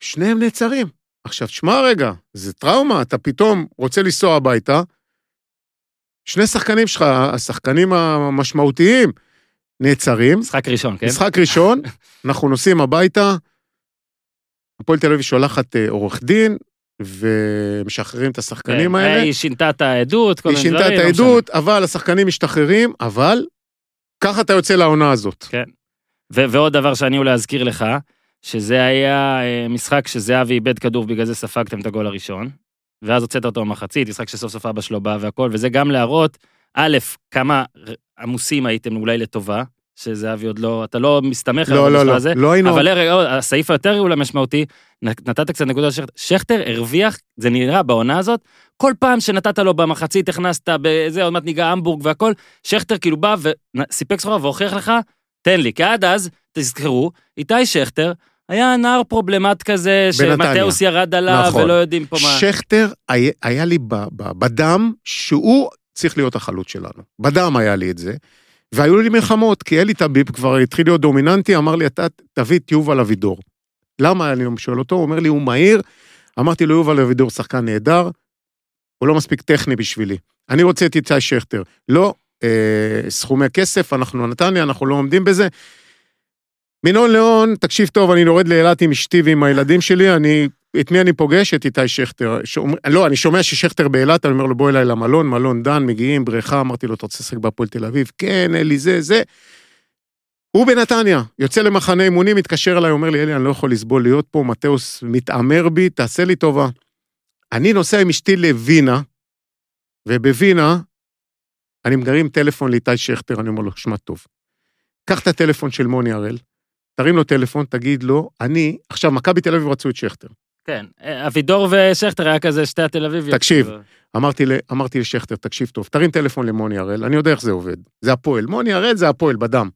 שניהם נעצרים. עכשיו, שמע רגע, זה טראומה, אתה פתאום רוצה לנסוע הביתה, שני שחקנים שלך, השחקנים המשמעותיים, נעצרים, משחק ראשון, כן? משחק ראשון, אנחנו נוסעים הביתה, הפועל תל אביב שולחת אה, עורך דין, ומשחררים את השחקנים כן, האלה. היא שינתה את העדות, כל היא מיני שינתה דברים. את לא. העדות, אבל השחקנים משתחררים, אבל ככה אתה יוצא לעונה הזאת. ו- ועוד דבר שאני אולי אזכיר לך, שזה היה אה, משחק שזהבי איבד כדור, בגלל זה ספגתם את הגול הראשון, ואז הוצאת אותו במחצית, משחק שסוף סוף אבא שלו בא והכל, וזה גם להראות, א', כמה עמוסים הייתם אולי לטובה, שזהבי עוד לא, אתה לא מסתמך על לא, לא, המשחק לא, הזה, לא היינו... אבל רגע, הסעיף היותר אולי משמעותי, נתת קצת נקודה לשכטר, שכטר הרוויח, זה נראה בעונה הזאת, כל פעם שנתת לו במחצית, הכנסת בזה, עוד מעט ניגע המבורג והכל, שכטר כאילו בא וסיפק סחורה והוכיח לך, תן לי, כי עד אז, תזכרו, איתי שכטר היה נער פרובלמט כזה. שמתאוס ירד עליו נכון. ולא יודעים פה מה. שכטר היה, היה לי בדם שהוא צריך להיות החלוץ שלנו. בדם היה לי את זה. והיו לי מלחמות, כי אלי טביב כבר התחיל להיות דומיננטי, אמר לי, אתה תביא את יובל אבידור. למה אני שואל אותו? הוא אומר לי, הוא מהיר. אמרתי לו, יובל אבידור שחקן נהדר, הוא לא מספיק טכני בשבילי. אני רוצה את איתי שכטר. לא אה, סכומי כסף, אנחנו נתניה, אנחנו לא עומדים בזה. מינון ליאון, תקשיב טוב, אני יורד לאילת עם אשתי ועם הילדים שלי, אני, את מי אני פוגש? את איתי שכטר. שאומר, לא, אני שומע ששכטר באילת, אני אומר לו, בוא אליי למלון, מלון דן, מגיעים, בריכה, אמרתי לו, אתה רוצה לשחק בהפועל תל אביב? כן, אלי, זה, זה. הוא בנתניה, יוצא למחנה אימונים, מתקשר אליי, אומר לי, אלי, אני לא יכול לסבול להיות פה, מתאוס מתעמר בי, תעשה לי טובה. אני נוסע עם אשתי לווינה, ובווינה, אני מגרים טלפון לאיתי שכטר, אני אומר לו, שמע טוב, קח את הטלפון של מוני הראל, תרים לו טלפון, תגיד לו, אני, עכשיו, מכבי תל אביב רצו את שכטר. כן, אה, אבידור ושכטר היה כזה שתי התל אביביות. תקשיב. אמרתי, אמרתי לשכטר, תקשיב טוב, תרים טלפון למוני הראל, אני יודע איך זה עובד. זה הפועל. מוני הראל זה הפועל, בדם.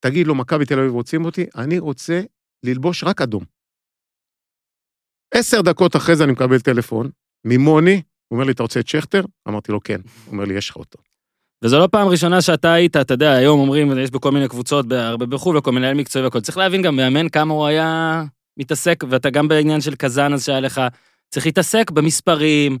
תגיד לו, מכבי תל אביב רוצים אותי, אני רוצה ללבוש רק אדום. עשר דקות אחרי זה אני מקבל טלפון ממוני, הוא אומר לי, אתה רוצה את שכטר? אמרתי לו, כן. הוא אומר לי, יש לך אותו. וזו לא פעם ראשונה שאתה היית, אתה יודע, היום אומרים, יש בכל מיני קבוצות, הרבה בחו"ל, וכל מנהל מקצועי והכל. צריך להבין גם מאמן כמה הוא היה מתעסק, ואתה גם בעניין של קזאן אז שהיה לך, צריך להתעסק במספרים,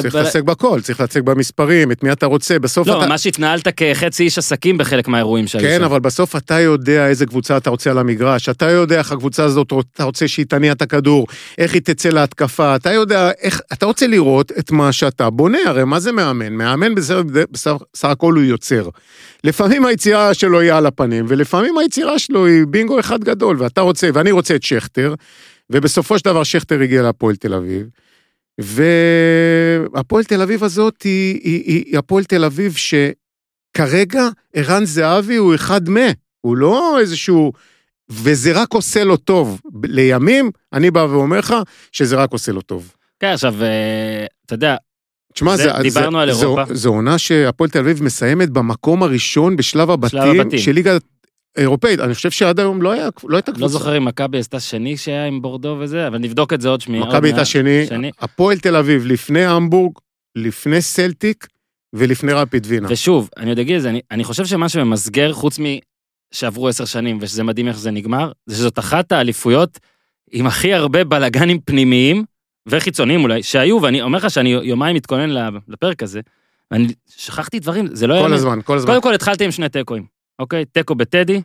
צריך להתעסק בכל, צריך להתעסק במספרים, את מי אתה רוצה, בסוף לא, אתה... ממש התנהלת כחצי איש עסקים בחלק מהאירועים שהיו כן, אבל בסוף אתה יודע איזה קבוצה אתה רוצה על המגרש, אתה יודע איך הקבוצה הזאת, אתה רוצה שהיא תניע את הכדור, איך היא תצא להתקפה, אתה יודע איך, אתה רוצה לראות את מה שאתה בונה, הרי מה זה מאמן? מאמן בסך הכל הוא יוצר. לפעמים היצירה שלו היא על הפנים, ולפעמים היצירה שלו היא בינגו אחד גדול, ואתה רוצה, ואני רוצה את שכטר, ובסופו של דבר שכטר הגיע להפועל תל אביב. והפועל תל אביב הזאת היא, היא, היא הפועל תל אביב שכרגע ערן זהבי הוא אחד מה, הוא לא איזשהו... וזה רק עושה לו טוב. לימים, אני בא ואומר לך שזה רק עושה לו טוב. כן, עכשיו, אה, אתה יודע, תשמע, זה, דיברנו זה, על אירופה. זו עונה שהפועל תל אביב מסיימת במקום הראשון בשלב הבתים, הבתים. של ליגת אירופאית, אני חושב שעד היום לא, היה, לא הייתה קבוצה. לא זוכר אם מכבי עשתה שני שהיה עם בורדו וזה, אבל נבדוק את זה עוד שנייה. מכבי הייתה שני, שני, הפועל תל אביב לפני המבורג, לפני סלטיק ולפני רפיד וינה. ושוב, אני עוד אגיד את זה, אני, אני חושב שמה שממסגר, חוץ משעברו עשר שנים ושזה מדהים איך זה נגמר, זה שזאת אחת האליפויות עם הכי הרבה בלאגנים פנימיים וחיצוניים אולי, שהיו, ואני אומר לך שאני יומיים מתכונן לפרק הזה, ואני שכחתי דברים, זה לא היה... כל הזמן, כל הזמן. קודם כל התחלתי עם שני תיקואים. אוקיי? תיקו בטדי,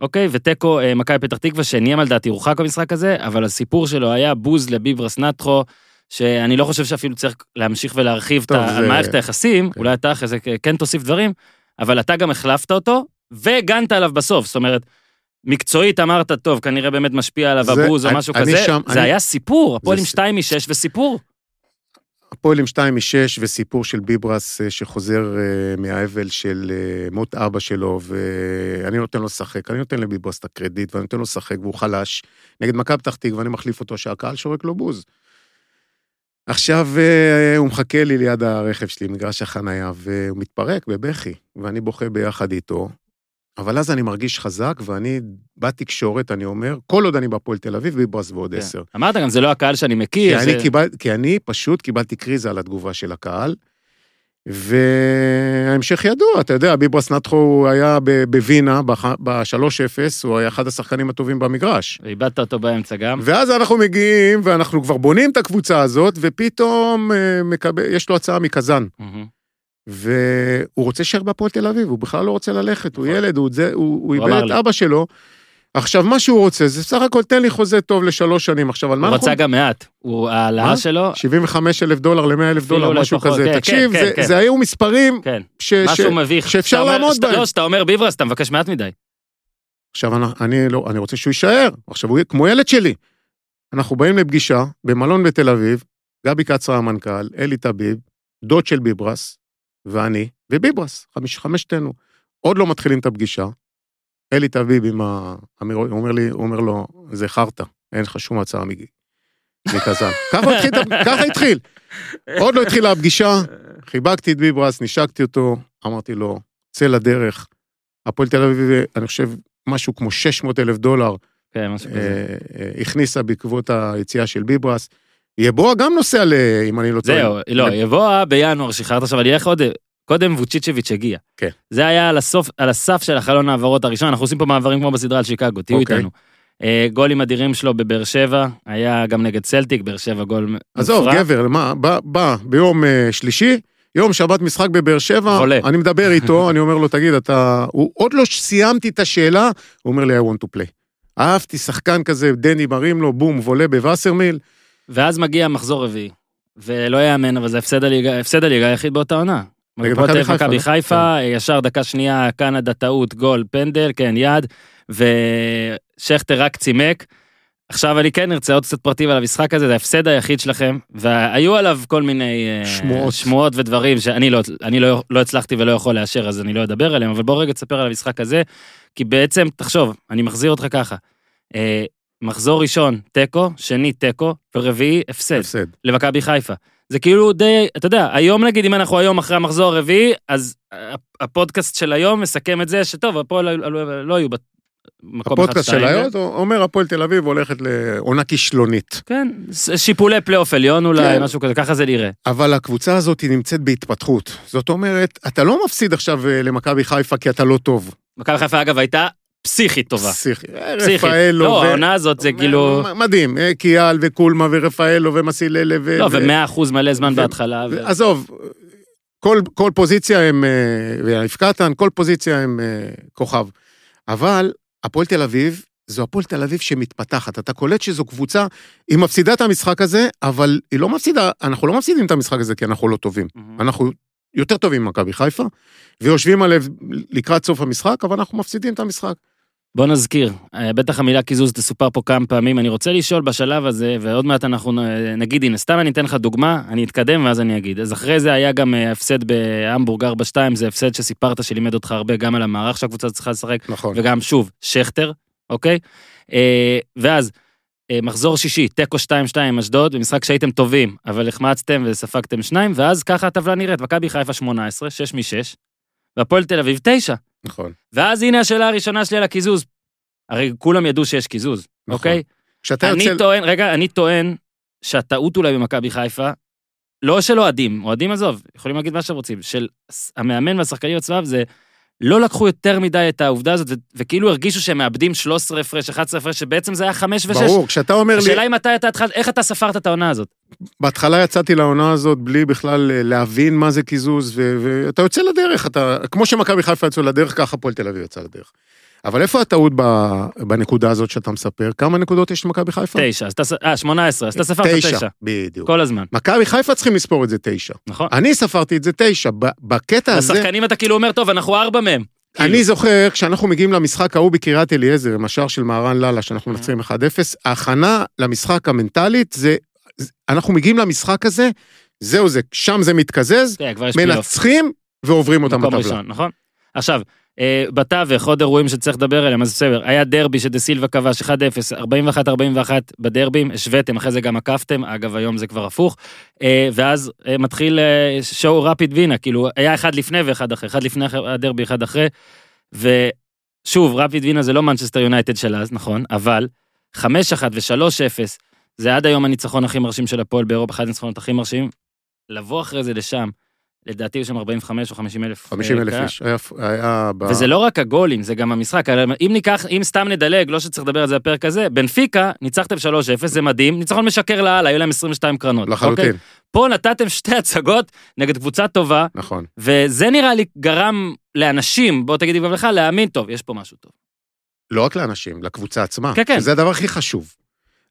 אוקיי? ותיקו אה, מכבי פתח תקווה, שניים על דעתי הורחק במשחק הזה, אבל הסיפור שלו היה בוז לביברס נטחו, שאני לא חושב שאפילו צריך להמשיך ולהרחיב טוב, את זה... מערכת היחסים, כן. אולי אתה אחרי זה כן תוסיף דברים, אבל אתה גם החלפת אותו, והגנת עליו בסוף, זאת אומרת, מקצועית אמרת, טוב, כנראה באמת משפיע עליו הבוז או משהו כזה, שם, זה אני... היה סיפור, הפועל עם 2 מ-6 וסיפור. הפועל עם 2 מ-6 וסיפור של ביברס אה, שחוזר אה, מהאבל של אה, מות אבא שלו, ואני נותן לו לשחק, אני נותן לביברס את הקרדיט, ואני נותן לו לשחק, והוא חלש. נגד מכבי פתח תקווה, ואני מחליף אותו שהקהל שורק לו בוז. עכשיו הוא מחכה לי ליד הרכב שלי, מגרש החנייה, והוא מתפרק בבכי, ואני בוכה ביחד איתו, אבל אז אני מרגיש חזק, ואני בתקשורת, אני אומר, כל עוד אני בהפועל תל אביב, ביברס ועוד כן. עשר. אמרת גם, זה לא הקהל שאני מכיר. כי, זה... אני קיבל, כי אני פשוט קיבלתי קריזה על התגובה של הקהל, וההמשך ידוע, אתה יודע, ביברס נטחו היה בווינה, ב-3-0, הוא היה אחד השחקנים הטובים במגרש. ואיבדת אותו באמצע גם. ואז אנחנו מגיעים, ואנחנו כבר בונים את הקבוצה הזאת, ופתאום אה, מקבל, יש לו הצעה מקזאן. Mm-hmm. והוא רוצה להישאר בהפועל תל אביב, הוא בכלל לא רוצה ללכת, הוא נכון. ילד, הוא, זה, הוא, הוא איבד את אבא שלו. עכשיו, מה שהוא רוצה, זה סך הכל תן לי חוזה טוב לשלוש שנים. עכשיו, על מה אנחנו... הוא רצה גם מעט. הוא, ההעלאה שלו... 75 אלף דולר ל-100 אלף דולר, משהו כזה. כן, תקשיב, כן, זה, כן. זה היו מספרים כן. ש, משהו ש, מביך. שאפשר לעמוד בהם. לא, שאתה אומר ביברס, אתה מבקש מעט מדי. עכשיו, אני, אני, לא, אני רוצה שהוא יישאר. עכשיו, הוא כמו ילד שלי. אנחנו באים לפגישה במלון בתל אביב, גבי קצרה המנכ"ל, אלי טביב, דוד של ביברס, ואני, וביברס, חמש, חמשתנו. עוד לא מתחילים את הפגישה. אלי תביב עם האמירות, הוא אומר לי, הוא אומר לו, זה חרטא, אין לך שום הצעה מקזן. ככה התחיל, ככה התחיל. עוד לא התחילה הפגישה, חיבקתי את ביברס, נשקתי אותו, אמרתי לו, צא לדרך. הפועל תל אביב, אני חושב, משהו כמו 600 אלף דולר. כן, משהו כזה. אה, אה, הכניסה בעקבות היציאה של ביברס. יבואה גם נוסע ל... אם אני לא טועה. זהו, לא, יבואה בינואר שחררת עכשיו, אני אלך עוד... קודם ווצ'יצ'ביץ' הגיע. כן. זה היה על, הסוף, על הסף של החלון העברות הראשון, אנחנו עושים פה מעברים כמו בסדרה על שיקגו, תהיו אוקיי. איתנו. אה, גולים אדירים שלו בבאר שבע, היה גם נגד סלטיק, באר שבע גול עזוב, גבר, מה, בא, בא ביום אה, שלישי, יום שבת משחק בבאר שבע, חולה. אני מדבר איתו, אני אומר לו, תגיד, אתה... הוא עוד לא סיימתי את השאלה, הוא אומר לי, I want to play. אהבתי שחקן כזה, דני מרים לו, בום, וולה בווסרמיל. ואז מגיע מחזור רביעי, ולא יאמן, אבל זה הפסד הליגה, הפסד הליגה היחיד באותה עונה. מכבי חיפה, כן. ישר דקה שנייה, קנדה טעות, גול, פנדל, כן, יד, ושכטר רק צימק. עכשיו אני כן ארצה עוד קצת פרטים על המשחק הזה, זה ההפסד היחיד שלכם, והיו עליו כל מיני אה, שמועות, שמועות ודברים שאני לא, אני לא, לא הצלחתי ולא יכול לאשר, אז אני לא אדבר עליהם, אבל בוא רגע תספר על המשחק הזה, כי בעצם, תחשוב, אני מחזיר אותך ככה, אה, מחזור ראשון, תיקו, שני, תיקו, ורביעי, הפסד. הפסד. למכבי חיפה. זה כאילו די, אתה יודע, היום נגיד, אם אנחנו היום אחרי המחזור הרביעי, אז הפודקאסט של היום מסכם את זה שטוב, הפועל לא, לא היו במקום אחד הפודקאסט של היום אומר הפועל תל אביב הולכת לעונה כישלונית. כן, שיפולי פלייאוף עליון אולי, כן. משהו כזה, ככה זה נראה. אבל הקבוצה הזאת היא נמצאת בהתפתחות. זאת אומרת, אתה לא מפסיד עכשיו אה, למכבי חיפה כי אתה לא טוב. מכבי חיפה אגב הייתה פסיכית טובה. פסיכית. רפאלו. לא, העונה הזאת זה כאילו... מדהים, אה, קיאל וקולמה ורפאלו ומסיללה ו... לא, ומאה אחוז מלא זמן בהתחלה. עזוב, כל פוזיציה הם, אה, ויניב קטן, כל פוזיציה הם כוכב. אבל הפועל תל אביב, זו הפועל תל אביב שמתפתחת. אתה קולט שזו קבוצה, היא מפסידה את המשחק הזה, אבל היא לא מפסידה, אנחנו לא מפסידים את המשחק הזה כי אנחנו לא טובים. אנחנו יותר טובים ממכבי חיפה, ויושבים עליו לקראת סוף המשחק, אבל אנחנו מפסידים את המשחק. בוא נזכיר, אה, בטח המילה קיזוז תסופר פה כמה פעמים, אני רוצה לשאול בשלב הזה, ועוד מעט אנחנו נגיד, הנה, סתם אני אתן לך דוגמה, אני אתקדם ואז אני אגיד. אז אחרי זה היה גם אה, הפסד בהמבורג 4-2, זה הפסד שסיפרת שלימד אותך הרבה גם על המערך שהקבוצה צריכה לשחק, נכון. וגם שוב, שכטר, אוקיי? אה, ואז, מחזור שישי, תיקו 2-2 עם אשדוד, במשחק שהייתם טובים, אבל החמצתם וספגתם שניים, ואז ככה הטבלה נראית, מכבי חיפה 18, 6 מ-6, והפועל תל אביב 9. נכון. ואז הנה השאלה הראשונה שלי על הקיזוז. הרי כולם ידעו שיש קיזוז, נכון. אוקיי? כשאתה אני יוצא... טוען, רגע, אני טוען שהטעות אולי במכבי חיפה, לא של אוהדים, אוהדים עזוב, יכולים להגיד מה שהם רוצים, של המאמן והשחקנים עצמם זה לא לקחו יותר מדי את העובדה הזאת, וכאילו הרגישו שהם מאבדים 13 הפרש, 11 הפרש, שבעצם זה היה 5 ו-6. ברור, כשאתה אומר השאלה לי... השאלה אם אתה, אתה התחלת, איך אתה ספרת את העונה הזאת? בהתחלה יצאתי לעונה הזאת בלי בכלל אה, להבין מה זה קיזוז, ואתה יוצא לדרך, אתה... כמו שמכבי חיפה יצאו לדרך, ככה הפועל תל אביב יצא לדרך. אבל איפה הטעות בנקודה הזאת שאתה מספר? כמה נקודות יש למכבי חיפה? תשע, אה, שמונה עשרה, אז אתה ספרת תשע. תשע, בדיוק. כל הזמן. מכבי חיפה צריכים לספור את זה תשע. נכון. אני ספרתי את זה תשע. בקטע הזה... השחקנים אתה כאילו אומר, טוב, אנחנו ארבע מהם. אני כאילו. זוכר, כשאנחנו מגיעים למשחק ההוא בקריית אליעזר, עם השער של מהרן לאללה, שאנחנו אה. מנצחים 1-0, ההכנה למשחק המנטלית זה, אנחנו מגיעים למשחק הזה, זהו זה, שם זה מתקזז, כן, מנצחים ועוברים אותם בטבלה. נכון. עכשיו, אה, בתווך, עוד אירועים שצריך לדבר עליהם, אז בסדר, היה דרבי שדה סילבה כבש 1-0, 41-41 בדרבים, השוויתם, אחרי זה גם עקפתם, אגב היום זה כבר הפוך, אה, ואז אה, מתחיל שואו רפיד וינה, כאילו היה אחד לפני ואחד אחרי, אחד לפני הדרבי, אחד אחרי, ושוב, רפיד וינה זה לא מנצ'סטר יונייטד של אז, נכון, אבל 5-1 ו-3-0, זה עד היום הניצחון הכי מרשים של הפועל באירופה, אחד הניצחונות הכי מרשימים, לבוא אחרי זה לשם, לדעתי יש שם 45 או 50 אלף. 50 אלף אה, איש, היה, היה ב... וזה לא רק הגולים, זה גם המשחק. אם ניקח, אם סתם נדלג, לא שצריך לדבר על זה בפרק הזה, בנפיקה, ניצחתם 3-0, זה מדהים, ניצחון משקר לאללה, היו להם 22 קרנות. לחלוטין. אוקיי? פה נתתם שתי הצגות נגד קבוצה טובה. נכון. וזה נראה לי גרם לאנשים, בוא תגידי גם לך, להאמין, טוב, יש פה משהו טוב. לא רק לאנשים, לקבוצה עצמה. כן, כן. זה הדבר הכי חשוב.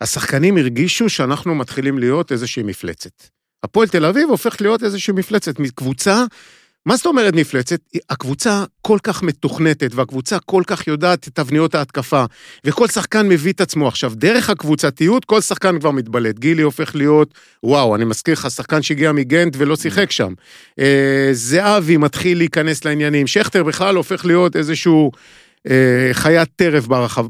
השחקנים הרגישו שאנחנו מתחילים להיות איזושהי מפלצת. הפועל תל אביב הופך להיות איזושהי מפלצת, מקבוצה, מה זאת אומרת מפלצת? הקבוצה כל כך מתוכנתת, והקבוצה כל כך יודעת את תבניות ההתקפה, וכל שחקן מביא את עצמו. עכשיו, דרך הקבוצתיות, כל שחקן כבר מתבלט. גילי הופך להיות, וואו, אני מזכיר לך, שחקן שהגיע מגנט ולא שיחק שם. אה, זהבי מתחיל להיכנס לעניינים, שכטר בכלל הופך להיות איזשהו... אה, חיית טרף ברחב,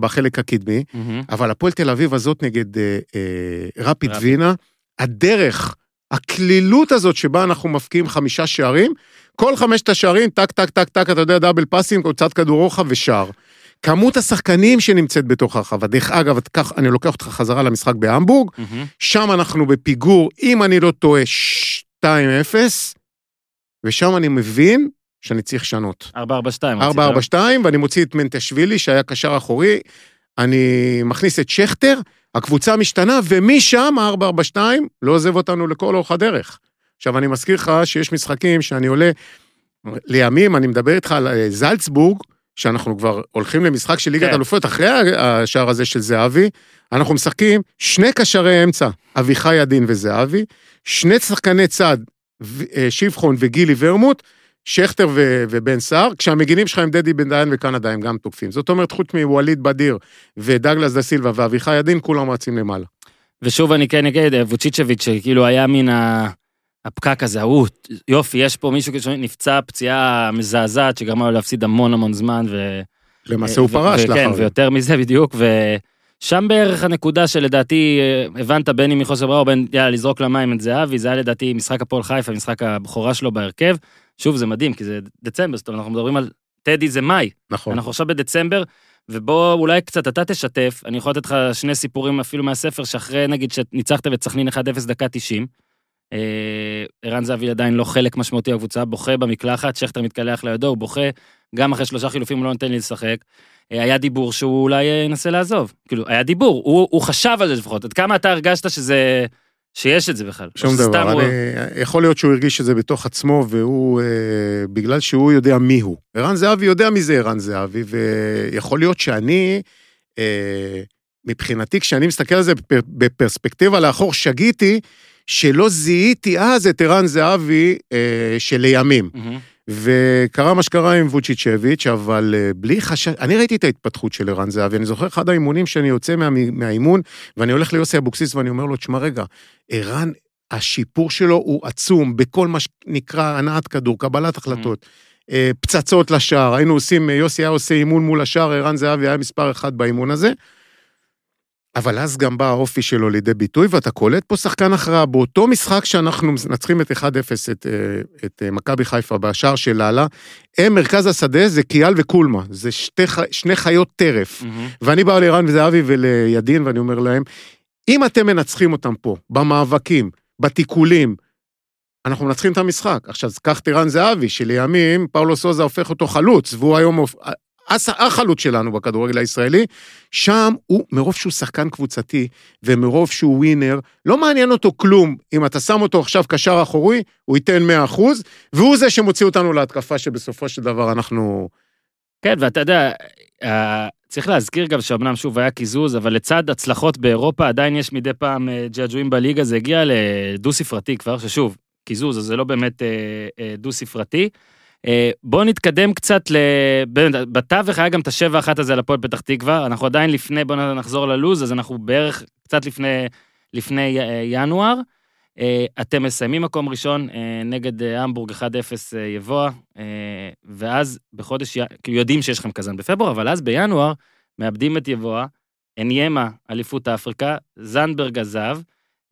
בחלק הקדמי, mm-hmm. אבל הפועל תל אביב הזאת נגד אה, אה, רפיד וינה, הדרך, הקלילות הזאת שבה אנחנו מפקיעים חמישה שערים, כל חמשת השערים, טק, טק, טק, טק, אתה יודע, double passing, קבוצת כדור רוחב ושער. כמות השחקנים שנמצאת בתוך הרחבה, דרך אגב, כך, אני לוקח אותך חזרה למשחק בהמבורג, mm-hmm. שם אנחנו בפיגור, אם אני לא טועה, 2-0, ושם אני מבין שאני צריך לשנות. 4-4-2. 4-4-2, ואני מוציא את מנטשאשווילי, שהיה קשר אחורי, אני מכניס את שכטר, הקבוצה משתנה, ומשם ה-442 לא עוזב אותנו לכל אורך הדרך. עכשיו, אני מזכיר לך שיש משחקים שאני עולה, לימים, אני מדבר איתך על אה, זלצבורג, שאנחנו כבר הולכים למשחק של ליגת כן. אלופות, אחרי השער הזה של זהבי, אנחנו משחקים שני קשרי אמצע, אביחי עדין וזהבי, שני שחקני צד, אה, שבחון וגילי ורמוט, שכטר ו- ובן סער, כשהמגינים שלך הם דדי בן דיין וקנדה הם גם תוקפים. זאת אומרת, חוץ מווליד בדיר ודגלס דה סילבה ואביחי עדין, כולם רצים למעלה. ושוב אני כן אגיד, ווצ'יצ'ביץ', שכאילו היה מן ה... הפקק הזה, ההוא, יופי, יש פה מישהו שנפצע פציעה מזעזעת שגרמה לו להפסיד המון המון זמן, ו... למעשה הוא פרש לאחר. כן, ויותר מזה בדיוק, שם בערך הנקודה שלדעתי אה, הבנת בין אם מחוסר ברירה או בין יאללה לזרוק למים את זהבי, זה היה לדעתי משחק הפועל חיפה, משחק הבכורה שלו בהרכב. שוב זה מדהים כי זה דצמבר, זאת אומרת אנחנו מדברים על טדי זה מאי, נכון. אנחנו עכשיו בדצמבר, ובוא אולי קצת אתה תשתף, אני יכול לתת לך שני סיפורים אפילו מהספר, שאחרי נגיד שניצחת את סכנין 1-0 דקה 90, אה, ערן זהבי עדיין לא חלק משמעותי בקבוצה, בוכה במקלחת, שכטר מתקלח לידו, הוא בוכה, גם אחרי שלושה חילופים הוא לא נותן לי לשחק. אה, היה דיבור שהוא אולי אה, ינסה לעזוב. כאילו, היה דיבור, הוא, הוא חשב על זה לפחות. עד כמה אתה הרגשת שזה... שיש את זה בכלל? שום דבר, הוא- אני, יכול להיות שהוא הרגיש את זה בתוך עצמו, והוא, אה, בגלל שהוא יודע מי הוא. ערן זהבי יודע מי זה ערן זהבי, ויכול להיות שאני, אה, מבחינתי, כשאני מסתכל על זה בפר, בפרספקטיבה לאחור, שגיתי שלא זיהיתי אז את ערן זהבי אה, שלימים. מהמם. וקרה מה שקרה עם ווצ'יצ'ביץ', אבל אה, בלי חשש, אני ראיתי את ההתפתחות של ערן זהבי, אני זוכר אחד האימונים שאני יוצא מה, מהאימון, ואני הולך ליוסי אבוקסיס ואני אומר לו, תשמע רגע, ערן, השיפור שלו הוא עצום בכל מה שנקרא הנעת כדור, קבלת החלטות, אה, פצצות לשער, היינו עושים, אה, יוסי היה עושה אימון מול השער, ערן זהבי היה מספר אחד באימון הזה. אבל אז גם בא האופי שלו לידי ביטוי, ואתה קולט פה שחקן הכרעה. באותו משחק שאנחנו מנצחים את 1-0 את, אה, את אה, מכבי חיפה בשער של לאלה, הם מרכז השדה זה קיאל וקולמה, זה שתי, שני חיות טרף. מהמם. ואני בא לערן וזהבי ולידין ואני אומר להם, אם אתם מנצחים אותם פה, במאבקים, בתיקולים, אנחנו מנצחים את המשחק. עכשיו, קח את ערן זהבי, שלימים פאולו סוזה הופך אותו חלוץ, והוא היום החלוץ שלנו בכדורגל הישראלי, שם הוא, מרוב שהוא שחקן קבוצתי, ומרוב שהוא ווינר, לא מעניין אותו כלום. אם אתה שם אותו עכשיו קשר אחורי, הוא ייתן 100%, והוא זה שמוציא אותנו להתקפה שבסופו של דבר אנחנו... כן, ואתה יודע, אה, צריך להזכיר גם שאומנם שוב היה קיזוז, אבל לצד הצלחות באירופה עדיין יש מדי פעם אה, ג'עג'ועים בליגה, זה הגיע לדו-ספרתי כבר, ששוב, קיזוז, אז זה לא באמת אה, דו-ספרתי. אה, בואו נתקדם קצת. באמת, בתווך היה גם את השבע אחת הזה על הפועל פתח תקווה, אנחנו עדיין לפני, בואו נחזור ללוז, אז אנחנו בערך קצת לפני, לפני אה, ינואר. אה, אתם מסיימים מקום ראשון נגד המבורג 1-0 אה, יבואה, אה, ואז בחודש, כאילו יודעים שיש לכם קזאן בפברואר, אבל אז בינואר מאבדים את יבואה, אניימה, אליפות אפריקה, זנדברג עזב,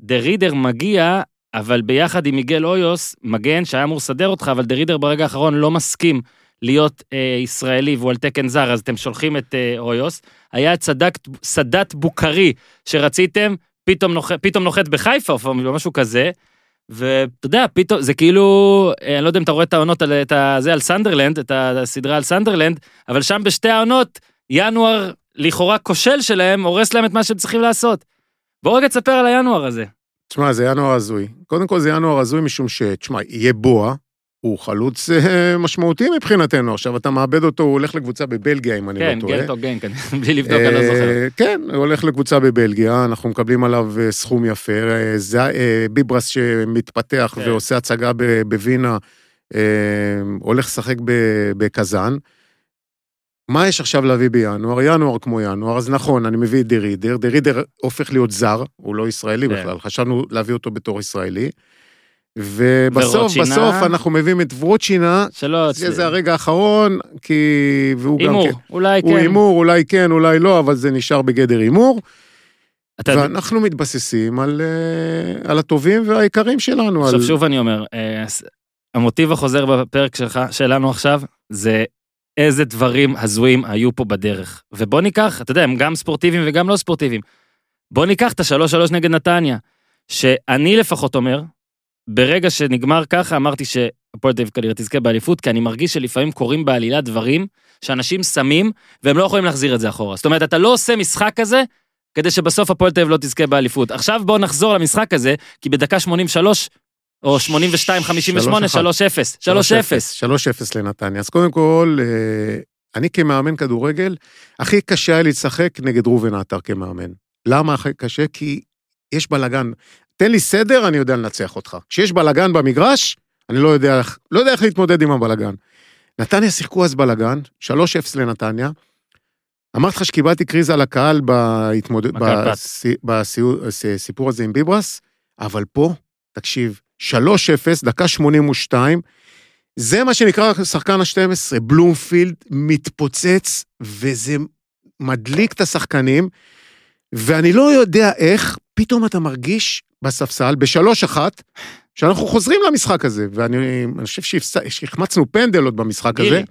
דה רידר מגיע, אבל ביחד עם מיגל אויוס, מגן שהיה אמור לסדר אותך, אבל דה רידר ברגע האחרון לא מסכים להיות אה, ישראלי והוא על תקן זר, אז אתם שולחים את אה, אויוס. היה את סאדאת בוקרי שרציתם, פתאום, נוח, פתאום נוחת בחיפה או משהו כזה. ואתה יודע, פתאום, זה כאילו, אה, אני לא יודע אם אתה רואה את העונות, על, את ה- זה על סנדרלנד, את הסדרה על סנדרלנד, אבל שם בשתי העונות, ינואר לכאורה כושל שלהם, הורס להם את מה שהם צריכים לעשות. בוא רגע תספר על הינואר הזה. תשמע, זה ינואר הזוי. קודם כל זה ינואר הזוי משום ש... תשמע, יבואה, הוא חלוץ אה, משמעותי מבחינתנו. עכשיו, אתה מאבד אותו, הוא הולך לקבוצה בבלגיה, אם אני כן, לא טועה. גנט או גנק, כן, בלי לבדוק, אני לא זוכר. אה, כן, הוא הולך לקבוצה בבלגיה, אנחנו מקבלים עליו אה, סכום יפה. זה ביברס שמתפתח כן. ועושה הצגה בווינה, הולך לשחק בקזאן. מה יש עכשיו להביא בינואר? ינואר כמו ינואר, אז נכון, אני מביא את דרידר, דרידר הופך להיות זר, הוא לא ישראלי כן. בכלל, חשבנו להביא אותו בתור ישראלי. ובסוף, ורוצ'ינה? בסוף אנחנו מביאים את ורוצ'ינה, שלא... זה, זה הרגע האחרון, כי... והוא גם הימור, כן. אולי הוא כן. הימור, אולי כן, אולי לא, אבל זה נשאר בגדר הימור. אתה ואנחנו מתבססים על, אה, על הטובים והיקרים שלנו. עכשיו על... שוב אני אומר, אה, המוטיב החוזר בפרק שלך, שלנו עכשיו, זה איזה דברים הזויים היו פה בדרך. ובוא ניקח, אתה יודע, הם גם ספורטיביים וגם לא ספורטיביים. בוא ניקח את השלוש שלוש נגד נתניה, שאני לפחות אומר, ברגע שנגמר ככה, אמרתי שהפועל תל אביב כנראה תזכה באליפות, כי אני מרגיש שלפעמים קורים בעלילה דברים שאנשים שמים, והם לא יכולים להחזיר את זה אחורה. זאת אומרת, אתה לא עושה משחק כזה, כדי שבסוף הפועל תל אביב לא תזכה באליפות. עכשיו בואו נחזור למשחק הזה, כי בדקה 83, או 82, 58, 3-0. 3-0. 3-0 לנתניה. אז קודם כל, אה, אני כמאמן כדורגל, הכי קשה היה לשחק נגד ראובן עטר כמאמן. למה הכי קשה? כי יש בלאגן. תן לי סדר, אני יודע לנצח אותך. כשיש בלאגן במגרש, אני לא יודע, לא יודע איך להתמודד עם הבלאגן. נתניה שיחקו אז בלאגן, 3-0 לנתניה. אמרתי לך שקיבלתי קריזה לקהל בהתמודד... מכבי בס- בסיפור הזה עם ביברס, אבל פה, תקשיב, 3-0, דקה 82, זה מה שנקרא שחקן ה-12, בלומפילד מתפוצץ, וזה מדליק את השחקנים. ואני לא יודע איך, פתאום אתה מרגיש בספסל, בשלוש אחת, שאנחנו חוזרים למשחק הזה, ואני אני חושב שהחמצנו פנדל עוד במשחק הזה. גילי.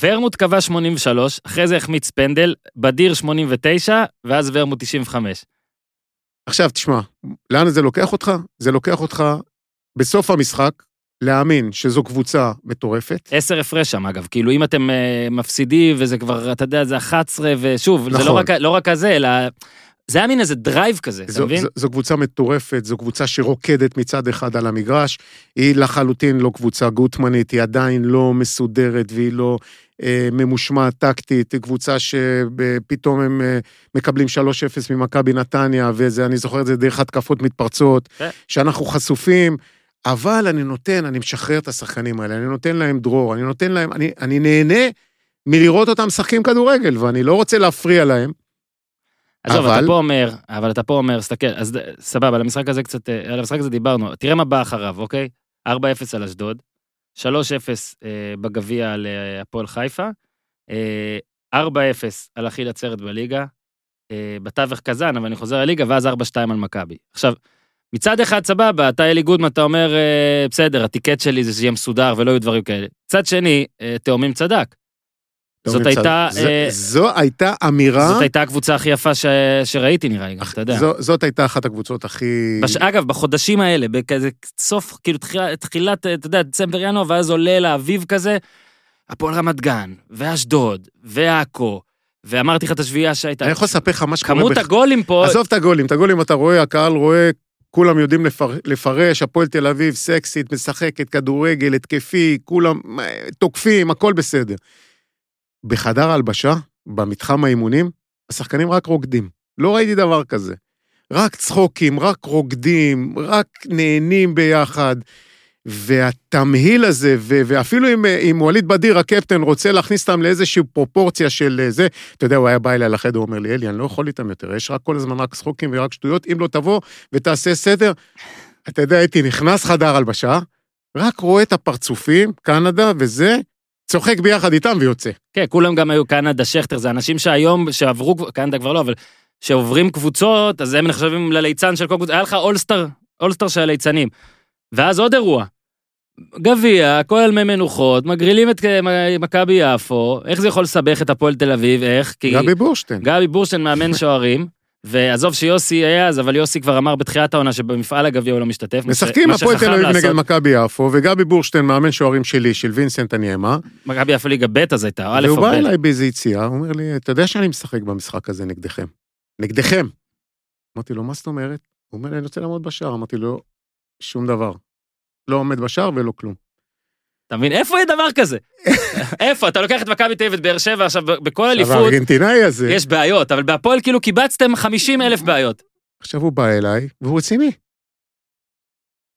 ורמוט קבע 83, אחרי זה החמיץ פנדל, בדיר 89, ואז ורמוט 95. עכשיו, תשמע, לאן זה לוקח אותך? זה לוקח אותך בסוף המשחק להאמין שזו קבוצה מטורפת. עשר הפרש שם, אגב. כאילו, אם אתם אה, מפסידים, וזה כבר, אתה יודע, זה 11, ושוב, זה לא נכון. רק, לא רק הזה, אלא... זה היה מין איזה drive כזה, אתה זו, מבין? זו, זו קבוצה מטורפת, זו קבוצה שרוקדת מצד אחד על המגרש, היא לחלוטין לא קבוצה גוטמנית, היא עדיין לא מסודרת והיא לא אה, ממושמעת טקטית, היא קבוצה שפתאום הם אה, מקבלים 3-0 ממכבי נתניה, וזה, אני זוכר את זה דרך התקפות מתפרצות, כן. שאנחנו חשופים, אבל אני נותן, אני משחרר את השחקנים האלה, אני נותן להם דרור, אני נותן להם, אני, אני נהנה מלראות אותם משחקים כדורגל, ואני לא רוצה להפריע להם. עזוב, אבל- אתה פה אומר, אבל אתה פה אומר, סתכל, אז סבבה, על המשחק הזה קצת, אה, על המשחק הזה דיברנו, תראה מה בא אחריו, אוקיי? 4-0 על אשדוד, 3-0 אה, בגביע על אה, הפועל חיפה, אה, 4-0 על אחיל עצרת בליגה, אה, בתווך קזאן, אבל אני חוזר לליגה, ואז 4-2 על מכבי. עכשיו, מצד אחד סבבה, אתה אלי גודמן, אתה אומר, אה, בסדר, הטיקט שלי זה שיהיה מסודר ולא יהיו דברים כאלה. מצד שני, אה, תאומים צדק. זאת הייתה, זה, אה, זו הייתה אמירה... זאת הייתה הקבוצה הכי יפה. שראיתי נראה לי, אתה יודע. זאת הייתה אחת הקבוצות הכי... אגב, בחודשים האלה, בכזה סוף, כאילו תחילת, אתה יודע, דצמבר ינואר, ואז עולה לאביב כזה, הפועל רמת גן, ואשדוד, ועכו, ואמרתי לך את השביעייה שהייתה. אני יכול לספר לך מה שקורה... כמות הגולים פה, עזוב את הגולים, את הגולים אתה רואה, הקהל רואה, כולם יודעים לפר... לפרש, הפועל תל אביב סקסית, משחקת, כדורגל, התקפי, כולם אה, תוקפים, הכל בסדר. בחדר ההלבשה, במתחם האימונים, השחקנים רק רוקדים. לא ראיתי דבר כזה. רק צחוקים, רק רוקדים, רק נהנים ביחד. והתמהיל הזה, ו- ואפילו אם, אם ווליד בדיר, הקפטן, רוצה להכניס אותם לאיזושהי פרופורציה של אה, זה, אתה יודע, הוא היה בא אליי לחדר, הוא אומר לי, אלי, אני לא יכול איתם יותר, יש רק כל הזמן רק צחוקים ורק שטויות, אם לא תבוא ותעשה סדר. אתה יודע, הייתי נכנס חדר הלבשה, רק רואה את הפרצופים, קנדה וזה, צוחק ביחד איתם ויוצא. כן, כולם גם היו קנדה, שכטר, זה אנשים שהיום, שעברו, קנדה כבר לא, אבל שעוברים קבוצות, אז הם נחשבים לליצן של כל קבוצה, היה לך אולסטר, אולסטר של הליצנים. ואז עוד אירוע. גביע, כל מי מנוחות, מגרילים את אה, מכבי יפו, איך זה יכול לסבך את הפועל תל אביב, איך? כי גבי בורשטיין. גבי בורשטיין מאמן שוערים, ועזוב שיוסי היה אז, אבל יוסי כבר אמר בתחילת העונה שבמפעל הגביע הוא לא משתתף. משחקים הפועל תל אביב נגד. מכבי יפו, וגבי בורשטיין, מאמן שוערים שלי, של וינסנט הניאמה, מכבי יפו ליגה ב' אז הייתה, א' והוא או בא ב'. אליי באיזה יציאה, הוא אומר לי, אתה יודע שאני משחק במשחק הזה נגדכם. נגדכם. אמרתי לו, מה זאת אומרת? הוא אומר לי, אני רוצה לעמוד בשער. אמרתי לו, שום דבר. לא עומד בשער ולא כלום. אתה מבין? איפה יהיה דבר כזה? איפה? אתה לוקח את מכבי תל אביב ואת באר שבע עכשיו, בכל עכשיו אליפות הארגנטינאי הזה, יש בעיות, אבל בהפועל כאילו קיבצתם 50 אלף בעיות. עכשיו הוא בא אליי, והוא רציני.